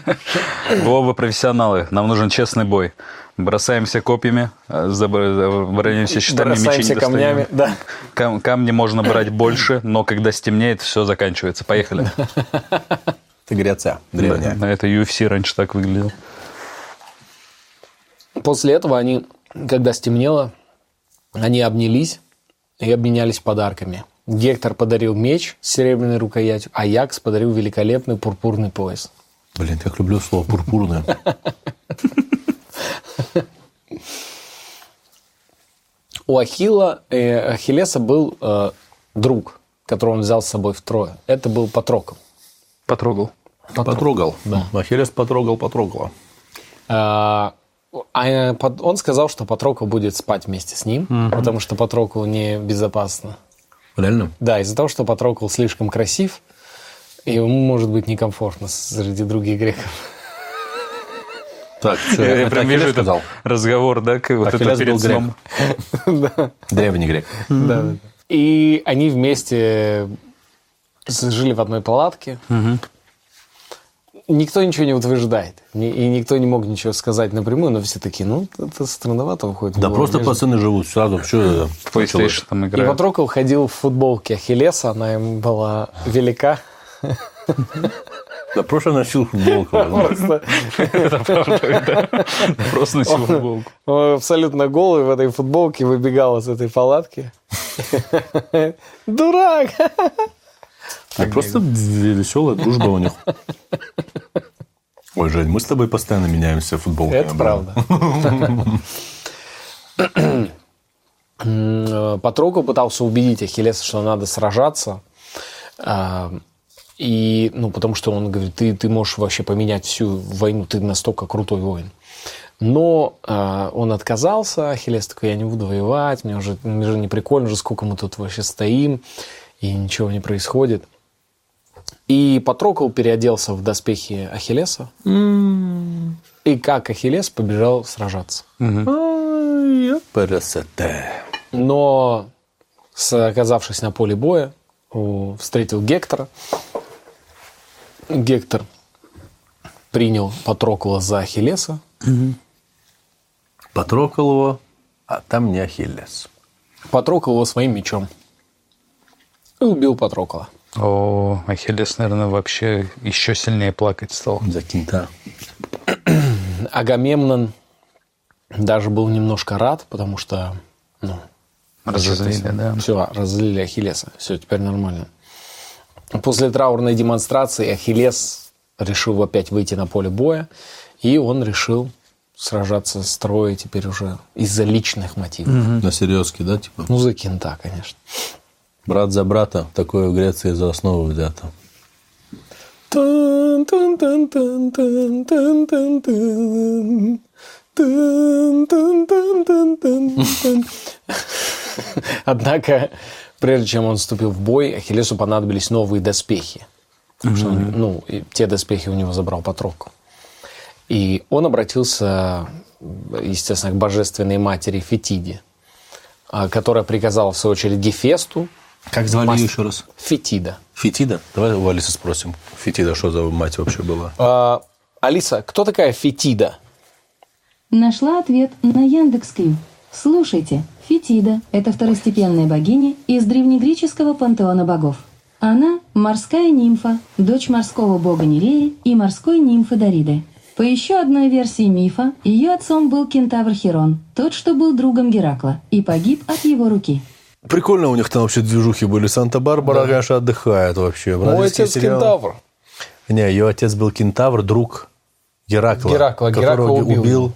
Оба профессионалы. Нам нужен честный бой. Бросаемся копьями, э, заб- бронимся щитами, мечи не Бросаемся камнями, да. Кам- камни можно брать больше, но когда стемнеет, все заканчивается. Поехали. Это Греция древняя. Да, это UFC раньше так выглядело. После этого они, когда стемнело, они обнялись и обменялись подарками. Гектор подарил меч с серебряной рукоятью, а Якс подарил великолепный пурпурный пояс. Блин, как люблю слово пурпурное. У Ахилла, э, Ахиллеса был э, друг, которого он взял с собой втрое. Это был Патрокл. Потрогал. Потрогал. Да. Ахиллес потрогал, потрогала. А, а, под- он сказал, что Патрокл будет спать вместе с ним, потому что Патрокл небезопасно. Реально? Да, из-за того, что Патрокл слишком красив, и ему может быть некомфортно среди других греков. Так, что, Я, я прям вижу этот сказал? разговор, да, как вот это перед сном. Древний грек. Да, да. И они вместе жили в одной палатке. Никто ничего не утверждает. И никто не мог ничего сказать напрямую, но все такие, ну, это странновато выходит. Да просто между- пацаны живут сразу. Что это? В PlayStation там И играют. Патрокл ходил в футболке Ахиллеса, она ему была велика. Да просто носил футболку. Просто Просто носил футболку. он абсолютно голый в этой футболке выбегал из этой палатки. Дурак! Да Просто веселая дружба у них. Ой, Жень, мы с тобой постоянно меняемся футболками. Это правда. М, э, Патрокл пытался убедить Ахиллеса, что надо сражаться. А, И, ну, потому что он говорит, ты, ты можешь вообще поменять всю войну, ты настолько крутой воин. Но а, он отказался, Ахиллес такой, я не буду воевать, мне уже, мне же не прикольно, уже сколько мы тут вообще стоим, и ничего не происходит. И Патрокл переоделся в доспехи Ахиллеса, и как Ахиллес побежал сражаться. Ай, красота. Но, оказавшись на поле боя, встретил Гектора. Гектор принял Патрокла за Ахиллеса. Потрогал его, а там не Ахиллес. Патрокл его своим мечом. И убил Патрокла. О, Ахиллес, наверное, вообще еще сильнее плакать стал. За кента. Агамемнон даже был немножко рад, потому что ну, Разозлили, да. Все, разозлили Ахиллеса. Все, теперь нормально. После траурной демонстрации Ахиллес решил опять выйти на поле боя, и он решил сражаться с Троей теперь уже из-за личных мотивов. На серьезке, да, типа? Ну, за кента, конечно. Брат за брата. Такое в Греции за основу взято. Однако, прежде чем он вступил в бой, Ахиллесу понадобились новые доспехи. Потому что, он, ну, и те доспехи у него забрал Патрокл. И он обратился, естественно, к божественной матери Фетиде, а, которая приказала, в свою очередь, Гефесту, Как звали Мастер. ее еще раз? Фетида. Фетида? Давай у Алисы спросим. Фетида, что за мать вообще была? А, Алиса, кто такая Фетида? Нашла ответ на Яндекс.Кью. Слушайте, Фетида – это второстепенная богиня из древнегреческого пантеона богов. Она – морская нимфа, дочь морского бога Нереи и морской нимфы Дариды. По еще одной версии мифа, ее отцом был кентавр Херон, тот, что был другом Геракла, и погиб от его руки. Прикольно у них там вообще движухи были. Санта-Барбара, конечно, отдыхает вообще. Мой отец сериал. кентавр. Не, ее отец был кентавр, друг Геракла. Геракла. Геракла которого убил.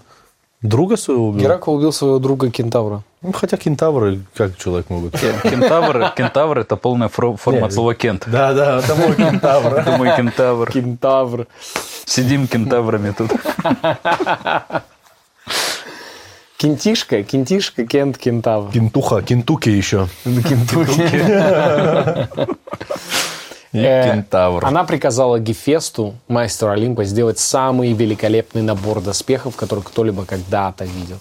Друга своего убил? Геракл убил своего друга кентавра. Ну, хотя кентавры, как человек могут? Кентавр, кентавр это полная форма Не, от слова кент. Да, да, это мой кентавр. Это мой кентавр. Кентавр. Сидим кентаврами тут. Кентишка, кентишка, кент, кентавр. Кентуха, кентуки еще. Э, Кентавр. Она приказала Гефесту, мастеру Олимпа, сделать самый великолепный набор доспехов, который кто-либо когда-то видел.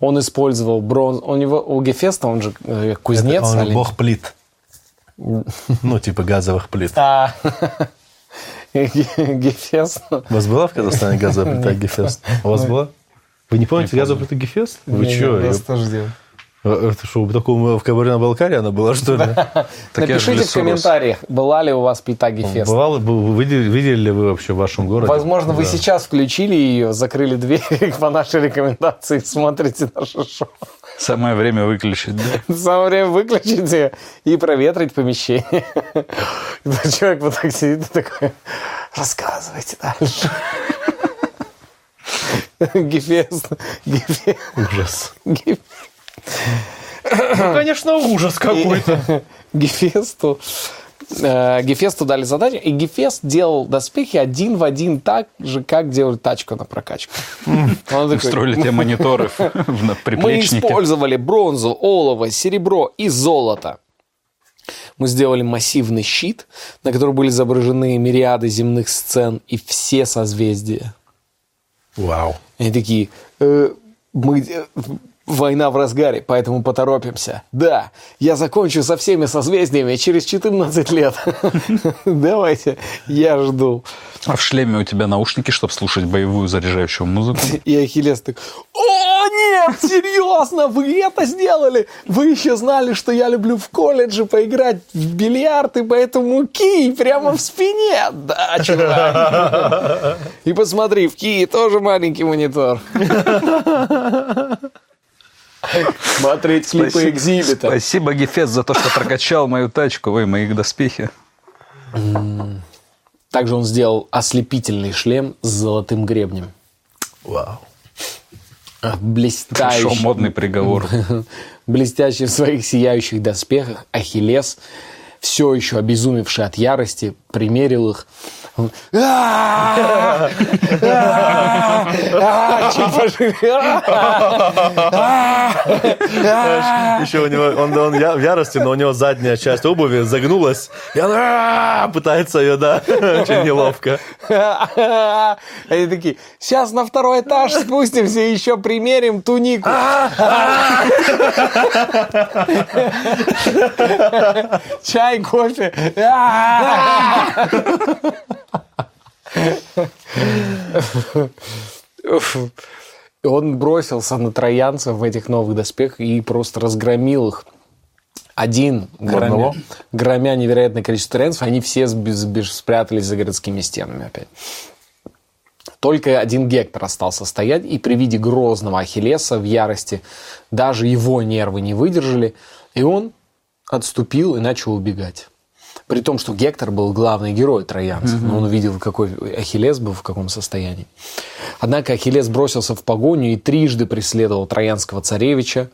Он использовал бронз... У, него, у Гефеста, он же э, кузнец. Он Олимп. бог плит. Ну, типа газовых плит. Гефест. У вас была в Казахстане газовая плита Гефест? У вас была? Вы не помните плиту Гефест? Вы что? не, просто ждем. Это что, в таком в Кабардино-Балкарии она была, что ли? Я Напишите в комментариях, была ли у вас плита Гефест. Бывало, видели, видели ли вы вообще в вашем городе? Возможно, вы сейчас включили ее, закрыли дверь по нашей рекомендации, смотрите наше шоу. Самое время выключить, да? Самое время выключить ее и проветрить помещение. Человек вот так сидит и такой, рассказывайте дальше. Гефест. Ужас. Гефест. Ну, конечно, ужас какой-то. Гефесту э, Гефесту дали задачу, и Гефест делал доспехи один в один так же, как делали тачку на прокачку. Устроили тебе мониторы в- на Мы использовали бронзу, олово, серебро и золото. Мы сделали массивный щит, на котором были изображены мириады земных сцен и все созвездия. Вау. И Они такие, «Э, мы, э, война в разгаре, поэтому поторопимся. Да, я закончу со всеми созвездиями через 14 лет. Давайте, я жду. А в шлеме у тебя наушники, чтобы слушать боевую заряжающую музыку. И Ахиллес так, о, нет, серьезно, вы это сделали? Вы еще знали, что я люблю в колледже поиграть в бильярд, и поэтому кий прямо в спине. Да, чувак. И посмотри, в кии тоже маленький монитор. Смотреть клипы экзибита. Спасибо, Гефест, за то, что прокачал мою тачку, ой, мои доспехи. Также он сделал ослепительный шлем с золотым гребнем. Вау. А, Блистающий. Шел модный приговор. Блестящий в своих сияющих доспехах, Ахиллес, все еще обезумевший от ярости, примерил их. Он, «А! А! А! Чуть пошире. А! А! Еще у него, он, он в ярости, но у него задняя часть обуви загнулась, и он пытается ее, да, очень неловко. Они такие, сейчас на второй этаж спустимся и еще примерим тунику. Чай, кофе. Он бросился на троянцев в этих новых доспехах и просто разгромил их. Один, громя, громя невероятное количество троянцев, они все спрятались за городскими стенами опять. Только один Гектор остался стоять, и при виде грозного Ахиллеса в ярости даже его нервы не выдержали, и он отступил и начал убегать. При том, что Гектор был главный герой троянцев, но он увидел, какой Ахиллес был в каком состоянии. Однако Ахиллес бросился в погоню и трижды преследовал троянского царевича.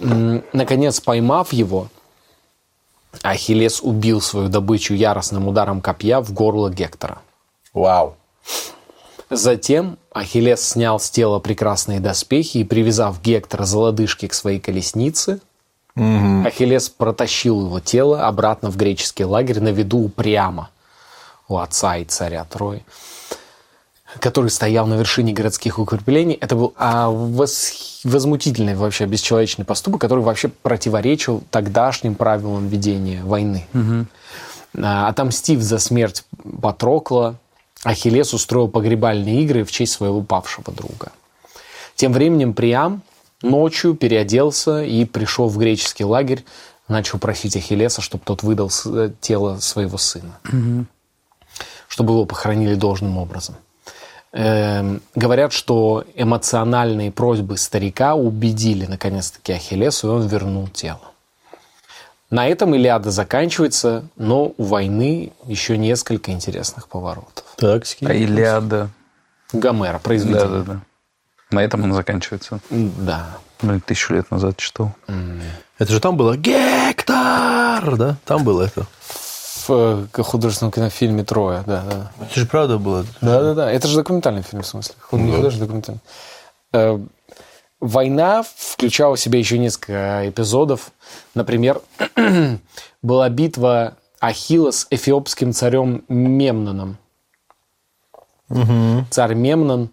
Наконец, поймав его, Ахиллес убил свою добычу яростным ударом копья в горло Гектора. Вау. Затем Ахиллес снял с тела прекрасные доспехи и, привязав Гектора за лодыжки к своей колеснице, Ахиллес протащил его тело обратно в греческий лагерь на виду у Приама, у отца и царя Трои, который стоял на вершине городских укреплений. Это был а, вос- возмутительный вообще бесчеловечный поступок, который вообще противоречил тогдашним правилам ведения войны. А, Отомстив за смерть Патрокла, Ахиллес устроил погребальные игры в честь своего павшего друга. Тем временем Приам ночью переоделся и пришел в греческий лагерь, начал просить Ахиллеса, чтобы тот выдал э, тело своего сына, чтобы его похоронили должным образом. Эм, говорят, что эмоциональные просьбы старика убедили наконец-таки Ахиллесу, и он вернул тело. На этом Илиада заканчивается, но у войны еще несколько интересных поворотов. Так, А Илиада. Гомера, произведение. Да-да-да. На этом он заканчивается. Да. Блин, тысячу лет назад читал. Это же там было Гектор, да? Там было это. В э, художественном кинофильме «Троя», да, да. Это же правда было. Да-да-да, это же документальный фильм, в смысле. Не художественный, документальный. Э, Война включала в себя еще несколько эпизодов. Например, была битва Ахилла с эфиопским царем Мемноном. Царь Мемнон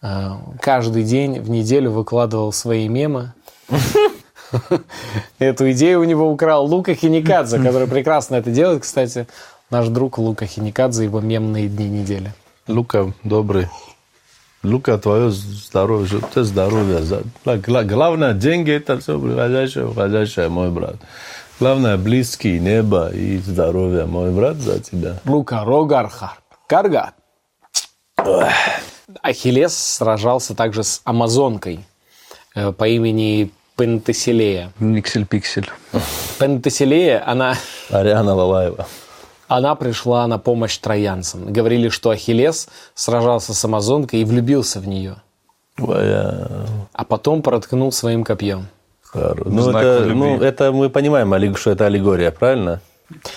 каждый день в неделю выкладывал свои мемы. Эту идею у него украл Лука Хиникадзе, который прекрасно это делает, кстати. Наш друг Лука Хиникадзе, его мемные дни недели. Лука добрый. Лука, твое здоровье, чтобы ты здоровье. Главное, деньги это все приходящее, уходящее, мой брат. Главное, близкий, небо и здоровье, мой брат, за тебя. Лука Рогархар. Каргат. Ахиллес сражался также с амазонкой э, по имени Пентеселея. Никсель-пиксель. Пентеселея, она, Ариана Лалаева. она пришла на помощь троянцам. Говорили, что Ахиллес сражался с амазонкой и влюбился в нее, Твоя... а потом проткнул своим копьем. Ну, знак это, любви. ну, это мы понимаем, что это аллегория, правильно?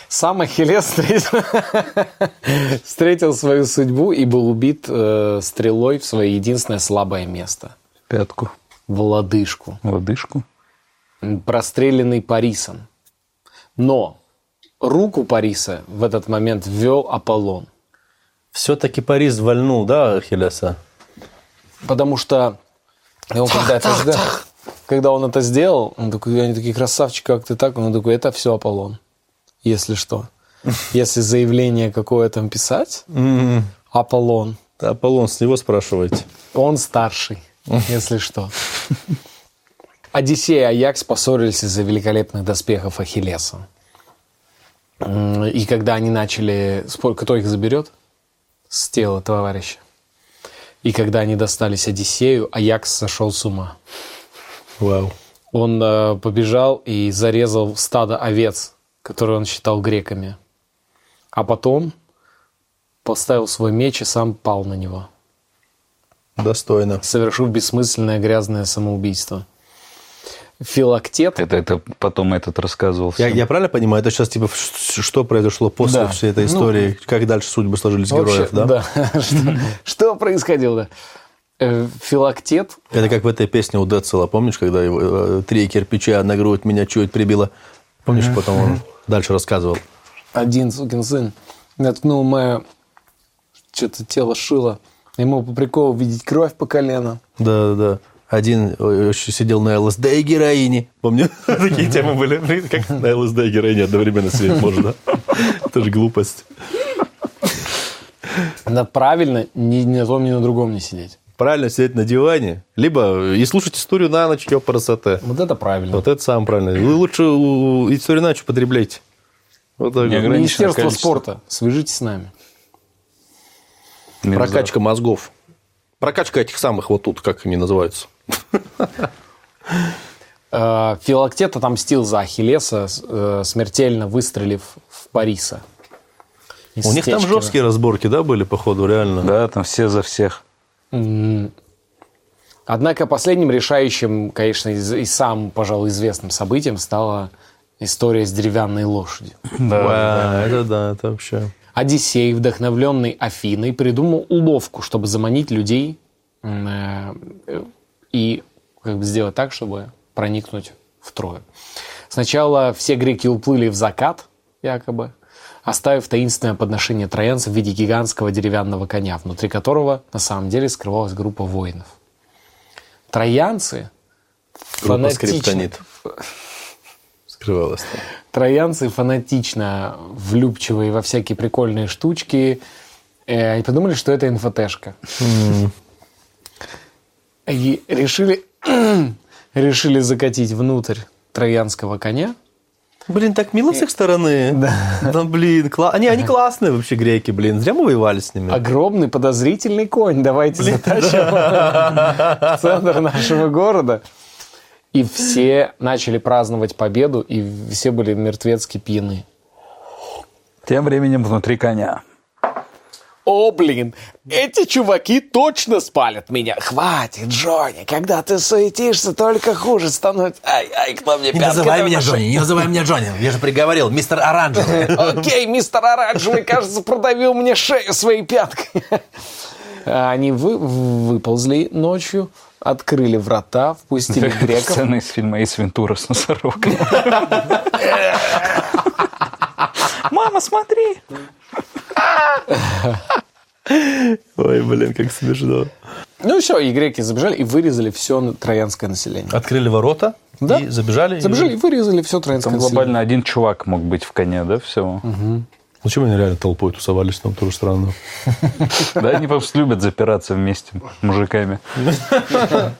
Сам Ахиллес встретил, встретил свою судьбу и был убит э, стрелой в свое единственное слабое место Пятку, – в лодыжку. лодыжку. простреленный Парисом. Но руку Париса в этот момент ввел Аполлон. Все-таки Парис вальнул, да, Ахиллеса? Потому что он когда, это сделал, когда он это сделал, он такой, они такие красавчики, как ты так? Он такой, это все Аполлон, если что. Если заявление какое там писать, Аполлон, Да, Аполлон, с него спрашивайте. он старший, если что. Одиссей и Аякс поссорились из-за великолепных доспехов Ахиллеса. И когда они начали спор, кто их заберет с тела товарища. И когда они достались Одиссею, Аякс сошел с ума. Вау. Он э, побежал и зарезал стадо овец, которые он считал греками. А потом поставил свой меч и сам пал на него, Достойно. совершив бессмысленное грязное самоубийство. Филактет Это, это потом этот рассказывал. Я, всем. я правильно понимаю, это сейчас типа что произошло после Да. всей этой Ну, истории, как дальше судьбы сложились Вообще, героев, да? что, что происходило? Э, Филактет Это как в этой песне у Децела, помнишь, когда его э, три кирпича на грудь меня чуть прибило? Помнишь, потом он дальше рассказывал? один сукин сын наткнул мое что-то тело шило. Ему по приколу видеть кровь по колено. Да, да, да. Один еще сидел на ЛСД и героине. Помню, такие темы были. Как на ЛСД и героине одновременно сидеть можно. Это же глупость. Надо правильно ни на том, ни на другом не сидеть. Правильно сидеть на диване, либо и слушать историю на ночь, ёпарасоте. Вот это правильно. Вот это самое правильное. Вы лучше историю на ночь употребляйте. Вот так Министерство количество. спорта, свяжитесь с нами. Минздрав. Прокачка мозгов. Прокачка этих самых вот тут, как они называются. Э, Филактет отомстил за Ахиллеса, э, смертельно выстрелив в Париса. Из У них там жесткие разборки, да, были, походу, реально? Да, там все за всех. Однако последним решающим, конечно, и, самым, пожалуй, известным событием стала история с деревянной лошадью. Ва, это да, это вообще... Одиссей, вдохновленный Афиной, придумал уловку, чтобы заманить людей э, и как бы сделать так, чтобы проникнуть в Трою. Сначала все греки уплыли в закат, якобы, оставив таинственное подношение троянцев в виде гигантского деревянного коня, внутри которого на самом деле скрывалась группа воинов. Троянцы Группа фанатично-. Скрывалась. Троянцы фанатично влюбчивые во всякие прикольные штучки. э, И подумали, что это инфотешка. И решили, решили закатить внутрь троянского коня. Блин, так мило с их стороны. Да. блин, кла- они, они классные вообще греки, блин. Зря мы воевали с ними. Огромный подозрительный конь. Давайте затащим в центр нашего города. И все начали праздновать победу, и все были мертвецки пьяны. Тем временем внутри коня. О, блин, эти чуваки точно спалят меня. Хватит, Джонни, когда ты суетишься, только хуже становится. Ай, ай, кто мне Не называй меня? Джонни, не называй меня Джонни. Я же приговорил, мистер Оранжевый. Окей, мистер Оранжевый, кажется, продавил мне шею своей пяткой. А Они вы- выползли ночью, открыли врата, впустили греков. Сцена из фильма «Эйс Вентура» с носорогом. Мама, смотри! Ой, блин, как смешно. Ну и все, и греки забежали и вырезали все троянское население. Открыли ворота Да. и забежали. и- Забежали и вырезали все троянское Там население. глобально один чувак мог быть в коне, да, всего? Зачем они реально толпой тусовались там, тоже странно. Да, они просто любят запираться вместе мужиками.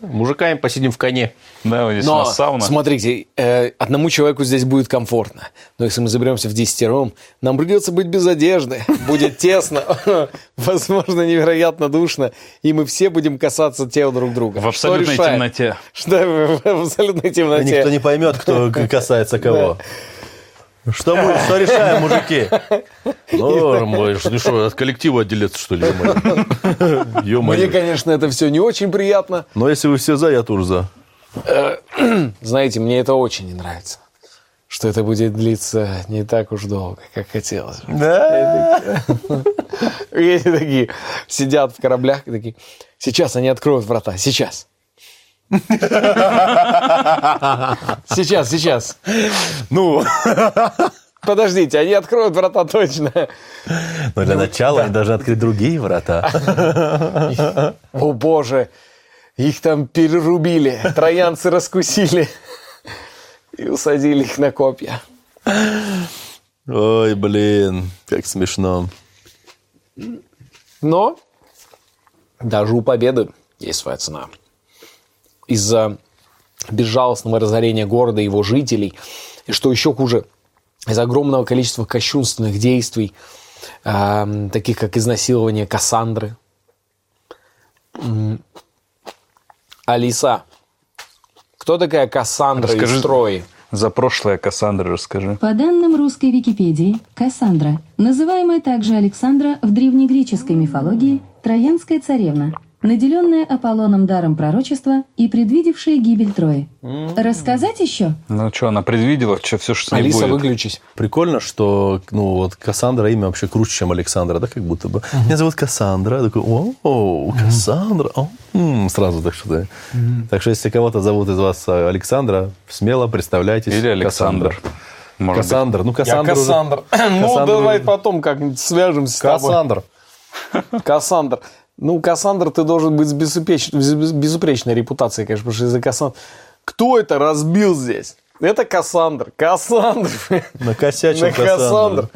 Мужиками посидим в коне. Да, здесь у нас сауна. смотрите, э, одному человеку здесь будет комфортно. Но если мы заберемся в десятером, нам придется быть без одежды. Будет тесно, возможно, невероятно душно. И мы все будем касаться тел друг друга. В абсолютной темноте. Что в абсолютной темноте. никто не поймет, кто касается кого. Что мы, что решаем, мужики? Ну, что, от коллектива отделиться, что ли? Мне, конечно, это все не очень приятно. Но если вы все за, я тоже за. Э, Знаете, мне это очень не нравится. Что это будет длиться не так уж долго, как хотелось. Да? И они такие сидят в кораблях и такие, сейчас они откроют врата, сейчас. Сейчас, сейчас. Ну, Подождите, они откроют врата точно. но для начала они должны открыть другие врата. О боже, их там перерубили, троянцы раскусили и усадили их на копья. Ой, блин, как смешно. Но даже у победы есть своя цена. Из-за безжалостного разорения города и его жителей, и что еще хуже, из огромного количества кощунственных действий, эм, таких как изнасилование Кассандры. Алиса, кто такая Кассандра Расскажи. из Трои? За прошлое Кассандра расскажи. По данным русской Википедии, Кассандра, называемая также Александра в древнегреческой мифологии, троянская царевна, наделенная Аполлоном даром пророчества и предвидевшая гибель Трои. Рассказать еще? Ну что, она предвидела, что все, что с ней Алиса, будет. выключись. Прикольно, что, ну, вот Кассандра имя вообще круче, чем Александра, да, как будто бы. Меня зовут Кассандра. Я такой, о, Кассандра. о, м, сразу так что Так что, если кого-то зовут из вас э, Александра, смело представляйтесь. Или Александр. Кассандра. Может быть. Кассандр. Ну, Я Кассандра. уже- Кассандр. Ну, давай потом как-нибудь свяжемся с тобой. Кассандр. Кассандр. Ну, Кассандр, ты должен быть с безупреч- без- без- безупречной репутацией, конечно, потому что из-за Кассандр... Кто это разбил здесь? Это Кассандр. Кассандр. Накосячил На Кассандр. Кассандр.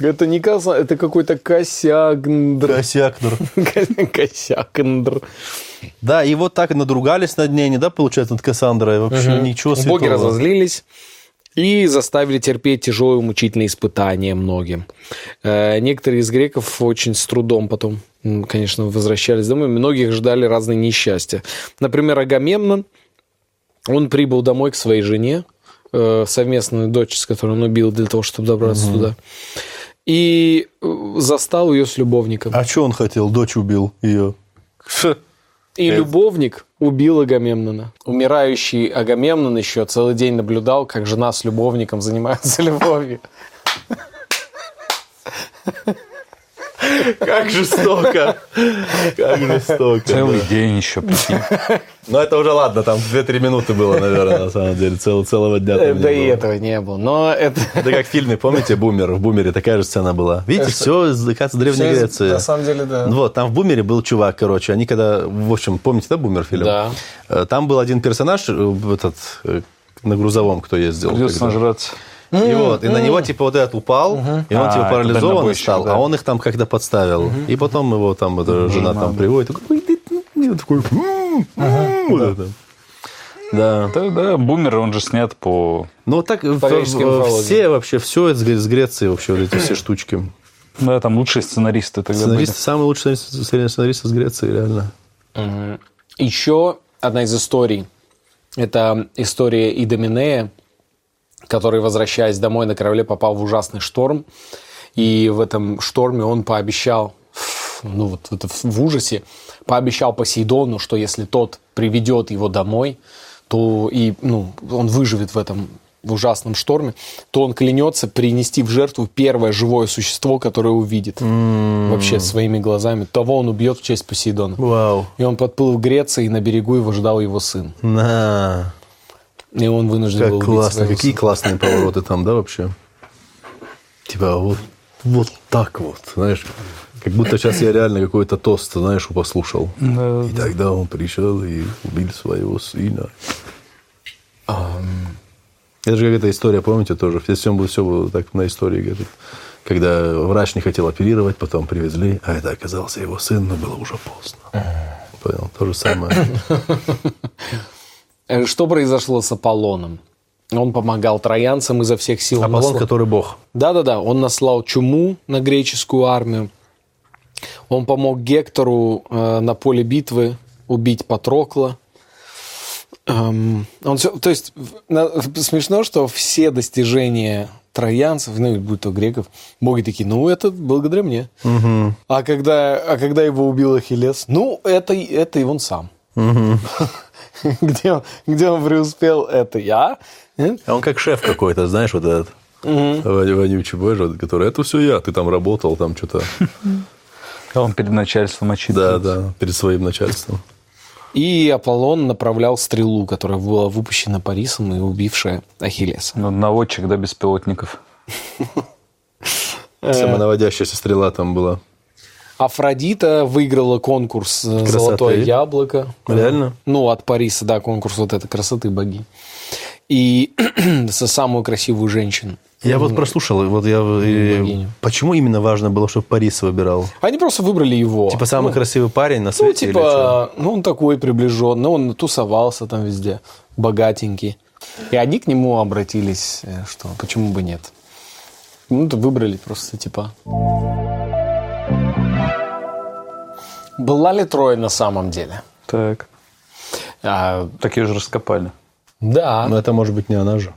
Это не Кассандр, это какой-то Косякндр. Косякнер. Косякндр. Да, и вот так надругались над ней, не да, получается, над Кассандрой. Вообще ничего святого. Боги разозлились и заставили терпеть тяжелые мучительные испытания многим. Э, Некоторые из греков очень с трудом потом, конечно, возвращались домой. Многих ждали разные несчастья. Например, Агамемнон, он прибыл домой к своей жене, э, совместную дочь, с которой он убил для того, чтобы добраться туда. И э, застал ее с любовником. А что он хотел? Дочь убил ее. И любовник убил Агамемнона. Умирающий Агамемнон еще целый день наблюдал, как жена с любовником занимаются любовью. Как жестоко. Как жестоко. Целый день еще, прикинь. Ну, это уже ладно, там 2-3 минуты было, наверное, на самом деле. Цел, целого дня Э, там не Да и было. этого не было. Но это... Это как в фильме, помните, «Бумер»? В «Бумере» такая же сцена была. Видите, все из, Древней Греции. На самом деле, да. Вот, там в «Бумере» был чувак, короче. Они когда... В общем, помните, да, «Бумер» фильм? Да. Э, Там был один персонаж, э, этот, э, на грузовом, кто ездил. Придется когда. Нажраться. И вот, и на него типа вот этот упал, и он А, типа парализованный стал, да. а он их там как-то подставил. И потом его там эта жена там приводит, такой, «Ой, ты, ну, такой, вот это. Да. Да, да, бумер, он же снят по... Ну вот так в- греческой в- мифологии. все вообще, все из с Греции вообще вот эти все штучки. Да, там лучшие сценаристы тогда Сценаристы, самые лучшие сценаристы сценаристы из Греции, реально. Еще одна из историй. Это история Идоминея, который, возвращаясь домой на корабле, попал в ужасный шторм. И в этом шторме он пообещал, ну вот это в ужасе, пообещал Посейдону, что если тот приведет его домой, то и ну, он выживет в этом ужасном шторме, то он клянется принести в жертву первое живое существо, которое увидит вообще своими глазами. Того он убьет в честь Посейдона. Вау. И он подплыл в Греции, и на берегу его ждал его сын. На. И он вынужден Как был убить классно. своего Какие сына. классные повороты там, да, вообще? Типа вот, вот так вот, знаешь. Как будто сейчас я реально какой-то тост, знаешь, послушал. И тогда он пришел и убил своего сына. Это же какая-то история, помните, тоже. Все, все, все было так на истории. говорит. Когда врач не хотел оперировать, потом привезли, а это оказался его сын, но было уже поздно. Понял? То же самое. Э, Что произошло с Аполлоном? Он помогал троянцам изо всех сил. Он Аполлон, наслал- который бог. Да-да-да, он наслал чуму на греческую армию. Он помог Гектору э, на поле битвы убить Патрокла. Эм, он всё- то есть на- смешно, что все достижения троянцев, ну, или будь то греков, боги такие, ну, это благодаря мне. А, когда, а когда его убил Ахиллес, ну, это, это и он сам. Где он, где он преуспел, это я. А он как шеф какой-то, знаешь, вот этот Ваня вонючий боже, который, это все я, ты там работал, там что-то. А он перед начальством Да, отчитывается. да, перед своим начальством. И Аполлон направлял стрелу, которая была выпущена Парисом и убившая Ахиллеса. Ну, наводчик, да, беспилотников. Самонаводящаяся стрела там была. Афродита выиграла конкурс э, Красоты. «Золотое яблоко». Реально? Ну, от Париса, да, конкурс вот этой красоты богини. И за самую красивую женщину. Я вот прослушал, вот я... и. Почему именно важно было, чтобы Парис выбирал? Они просто выбрали его. Типа самый Ну, красивый парень на Ну, свете что? типа, ну, он такой приближенный, он тусовался там везде, богатенький. И они к нему обратились, э, что почему бы нет. Ну, то выбрали просто, типа... Была ли Троя на самом деле? Так. А, Так ее же раскопали. да, Но это может быть не она же.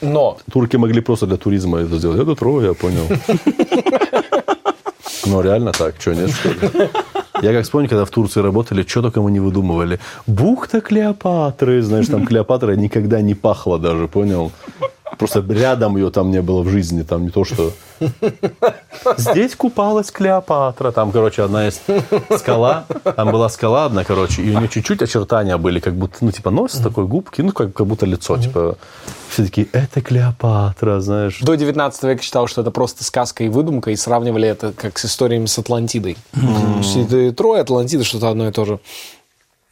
но Турки могли просто для туризма это сделать. Это Троя, я понял. Ну, реально так, что, нет, что ли? Я как вспомню, когда в Турции работали, что только мы не выдумывали. Бухта Клеопатры, знаешь, там Клеопатра никогда не пахла даже, понял? Просто рядом ее там не было в жизни, там не то, что... Здесь купалась Клеопатра. Там, короче, одна есть скала. Там была скала одна, короче, и у нее чуть-чуть очертания были, как будто, ну, типа, нос такой, губки, ну, как, как будто лицо, типа... Все такие, это Клеопатра, знаешь. до 19 века считал, что это просто сказка и выдумка, и сравнивали это как с историями с Атлантидой. И Троя, Атлантида, что-то одно и то же.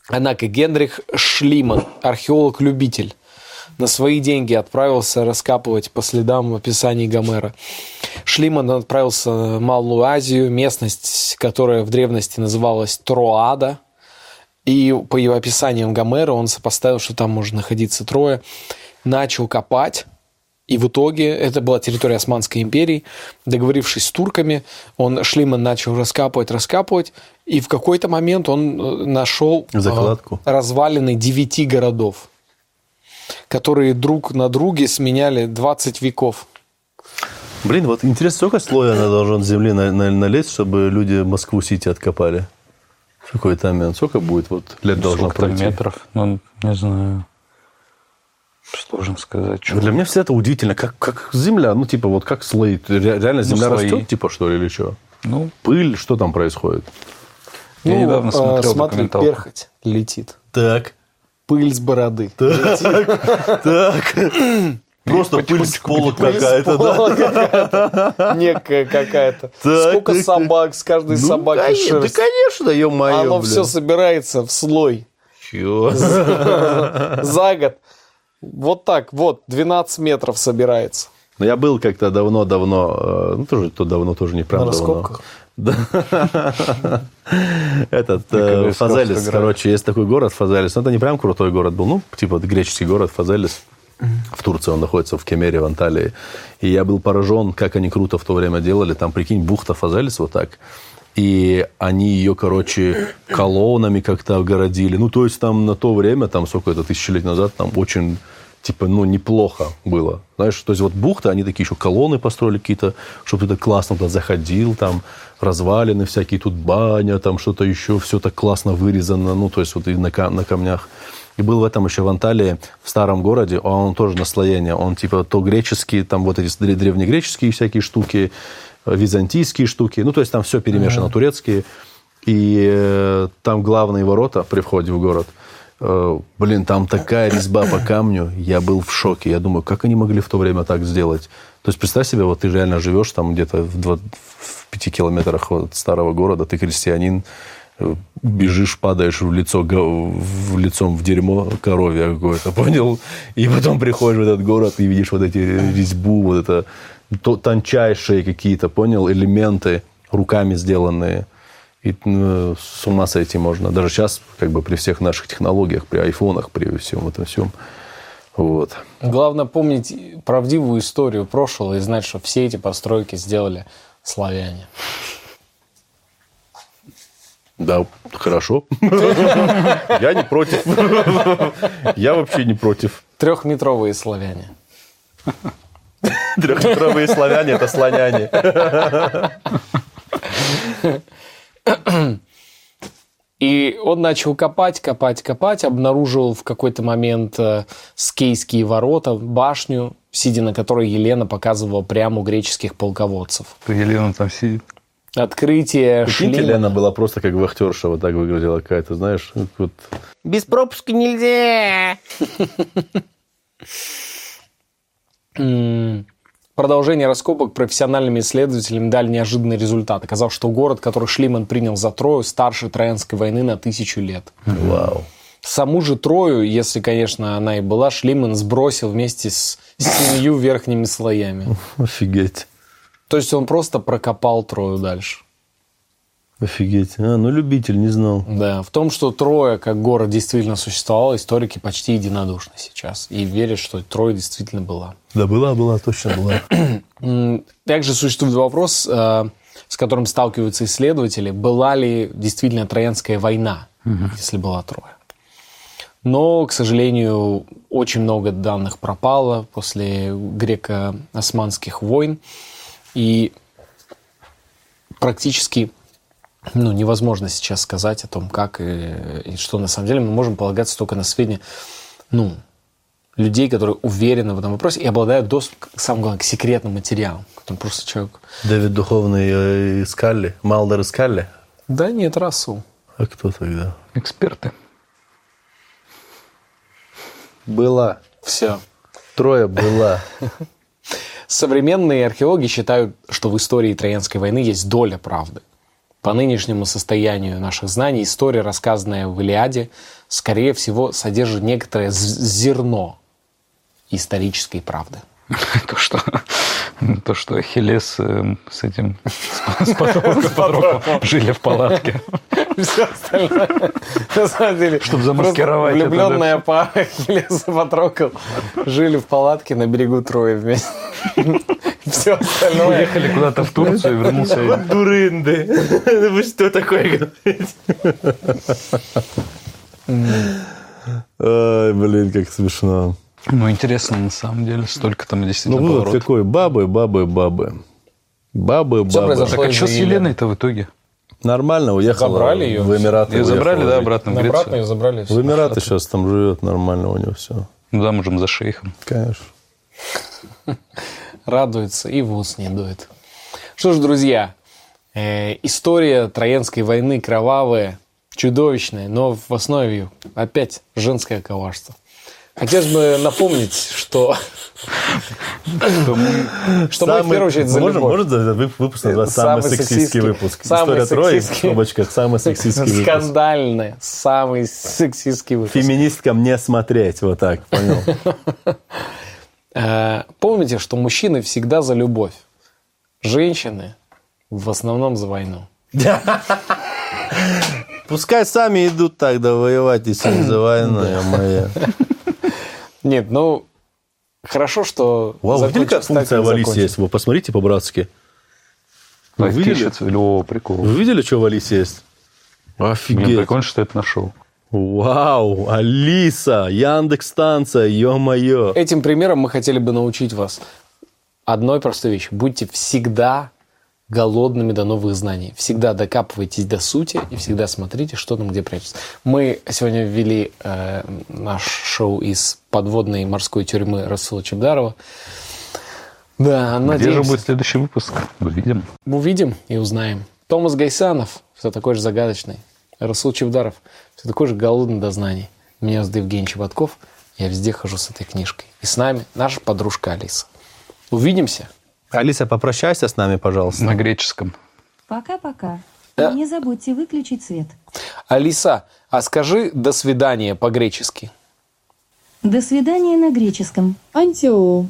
Однако Генрих Шлиман, археолог-любитель, на свои деньги отправился раскапывать по следам описаний Гомера. Шлиман отправился в Малую Азию, местность, которая в древности называлась Троада. И по его описаниям Гомера он сопоставил, что там может находиться Троя. Начал копать. И в итоге, это была территория Османской империи, договорившись с турками, он Шлиман начал раскапывать, раскапывать, и в какой-то момент он э, нашел э, Закладку. развалины девяти городов, которые друг на друге сменяли 20 веков. Блин, вот интересно, сколько слоя она должен земли на- на- налезть, чтобы люди Москву-Сити откопали? В какой-то момент. Сколько будет вот лет должно Сколько пройти? метров? Ну, не знаю. Сложно сказать. Чё. Для меня все это удивительно. Как, как земля, ну, типа, вот как слои. Ре- Реально земля слои. растет, типа, что ли, или что? Ну, Пыль, что там происходит? Я недавно э, смотрел смотри, перхоть летит. Так. Пыль с бороды. Так. Просто пыль с пола какая-то, да? Некая какая-то. Сколько собак, с каждой Ну, собаки шерсть. Да, конечно, ё-моё, Оно все собирается в слой Чё? за год. Вот так, вот, 12 метров собирается. Ну, я был как-то давно-давно, э, ну, тоже то давно, тоже не прям давно. Да. Этот э, Фазелис, короче, есть такой город Фазелис. Ну, это не прям крутой город был, ну, типа греческий город Фазелис. В Турции он находится, в Кемере, в Анталии. И я был поражен, как они круто в то время делали. Там, прикинь, бухта Фазелис вот так. И они ее, короче, колоннами как-то огородили. Ну, то есть там на то время, там сколько это, тысячи лет назад, там очень, типа, ну, неплохо было. Знаешь, то есть вот бухта, они такие еще колонны построили какие-то, чтобы ты так классно туда заходил, там развалины всякие, тут баня, там что-то еще, все так классно вырезано, ну, то есть вот и на, на камнях. И был в этом еще в Анталии, в старом городе, а он тоже наслоение. Он типа то греческие, там вот эти дре- древнегреческие всякие штуки, э, византийские штуки. Ну, то есть там все перемешано, турецкие. И э, там главные ворота при входе в город. Э, блин, там такая резьба по камню. Я был в шоке. Я думаю, как они могли в то время так сделать? То есть представь себе, вот ты реально живешь там где-то в, два- в пяти километрах от старого города, ты крестьянин, э, бежишь, падаешь в лицо, в лицом в дерьмо коровье какое-то, понял? И потом приходишь в этот город и видишь вот эти резьбу, вот это то- тончайшие какие-то, понял, элементы, руками сделанные. И ну, с ума сойти можно. Даже сейчас, как бы при всех наших технологиях, при айфонах, при всем этом всем. Вот. Главное помнить правдивую историю прошлого и знать, что все эти постройки сделали славяне. Да, хорошо. Я не против. Я вообще не против. Трехметровые славяне. Трехметровые славяне – это слоняне. И он начал копать, копать, копать, обнаружил в какой-то момент э, скейские ворота, башню, сидя на которой Елена показывала прямо у греческих полководцев. Елена там сидит. Открытие Прикиньте, шлема. Лена была просто как вахтерша, вот так выглядела какая-то, знаешь, вот Без пропуска нельзя. Продолжение раскопок профессиональными исследователями дали неожиданный результат. Оказалось, что город, который Шлиман принял за Трою, старше Троянской войны на тысячу лет. вау. Саму же Трою, если, конечно, она и была, Шлиман сбросил вместе с семью верхними слоями. Офигеть. То есть он просто прокопал Трою дальше. Офигеть. А, ну любитель, не знал. Да, в том, что Троя как город действительно существовал, историки почти единодушны сейчас. И верят, что Троя действительно была. Да была, была, точно была. Также существует вопрос, э, с которым сталкиваются исследователи, была ли действительно Троянская война, если была Троя. Но, к сожалению, очень много данных пропало после греко-османских войн. И практически ну, невозможно сейчас сказать о том, как и, и что на самом деле. Мы можем полагаться только на сведения ну, людей, которые уверены в этом вопросе и обладают доступом, к, самое главное, к секретным материалам. Которым просто человек... Дэвид Духовный э, искали, Малдер искали. Да нет, Расул. А кто тогда? Эксперты. Была. Все. Трое была. Современные археологи считают, что в истории Троянской войны есть доля правды. По нынешнему состоянию наших знаний история, рассказанная в Илиаде, скорее всего, содержит некоторое зерно исторической правды. То, что, то, что Ахиллес э, с этим с, Патроклом жили в палатке. Все остальное, на самом деле, Чтоб замаскировать Влюбленная пара Ахиллес и Патрокл жили в палатке на берегу Трои вместе. Все остальное. Уехали куда-то в Турцию и вернулся. Дурынды. Вы что такое говорите? Ай, блин, как смешно. Ну, интересно, на самом деле, столько там Ну, действительно вывод поворотов. какой? Бабы, бабы, бабы. Бабы, Всё бабы. Так а что с. Еленой-то в итоге? Нормально, уехала Забрали её, в Эмираты. Ее забрали, уехала да, обратно в Обратно ее Грецию? забрали. В Эмираты сейчас там живет нормально у него все. Ну, Замужем за шейхом. Конечно. радуется и в ус не дует. Что ж, друзья, э, история Троянской войны кровавая, чудовищная, но в основе ее опять женское коварство. Хотелось бы напомнить, что, что мы в первую очередь за Можно, любовь. вып- выпуск назвать Самый сексистский выпуск? История Трои, в скобочках, самый сексистский выпуск. Скандальный, самый сексистский выпуск. Феминисткам не смотреть, вот так, понял? Э, Помните, что мужчины всегда за любовь, женщины в основном за войну. Пускай сами идут тогда воевать, если не за войну, моя. Нет, ну, хорошо, что Вау, вы видели, как функция в Алисе есть? Вы посмотрите по-братски. Вы Так, видели? о, прикол. Вы видели, что в Алисе есть? Мне Офигеть. прикольно, что это нашел. Вау, Алиса, Яндекс станция, ё-моё. Этим примером мы хотели бы научить вас одной простой вещи. Будьте всегда голодными до новых знаний. Всегда докапывайтесь до сути и всегда смотрите, что там где прячется. Мы сегодня ввели э, наш шоу из подводной морской тюрьмы Расула Чебдарова. Да, Где же будет следующий выпуск? Увидим. Увидим и узнаем. Томас Гайсанов, все такой же загадочный. Расул Чевдаров, все такой же голодный до знаний. Меня зовут Евгений Чеботков. Я везде хожу с этой книжкой. И с нами наша подружка Алиса. Увидимся. Алиса, попрощайся с нами, пожалуйста. На греческом. Пока-пока. Да. И не забудьте выключить свет. Алиса, а скажи «до свидания» по-гречески. До свидания на греческом. Антио.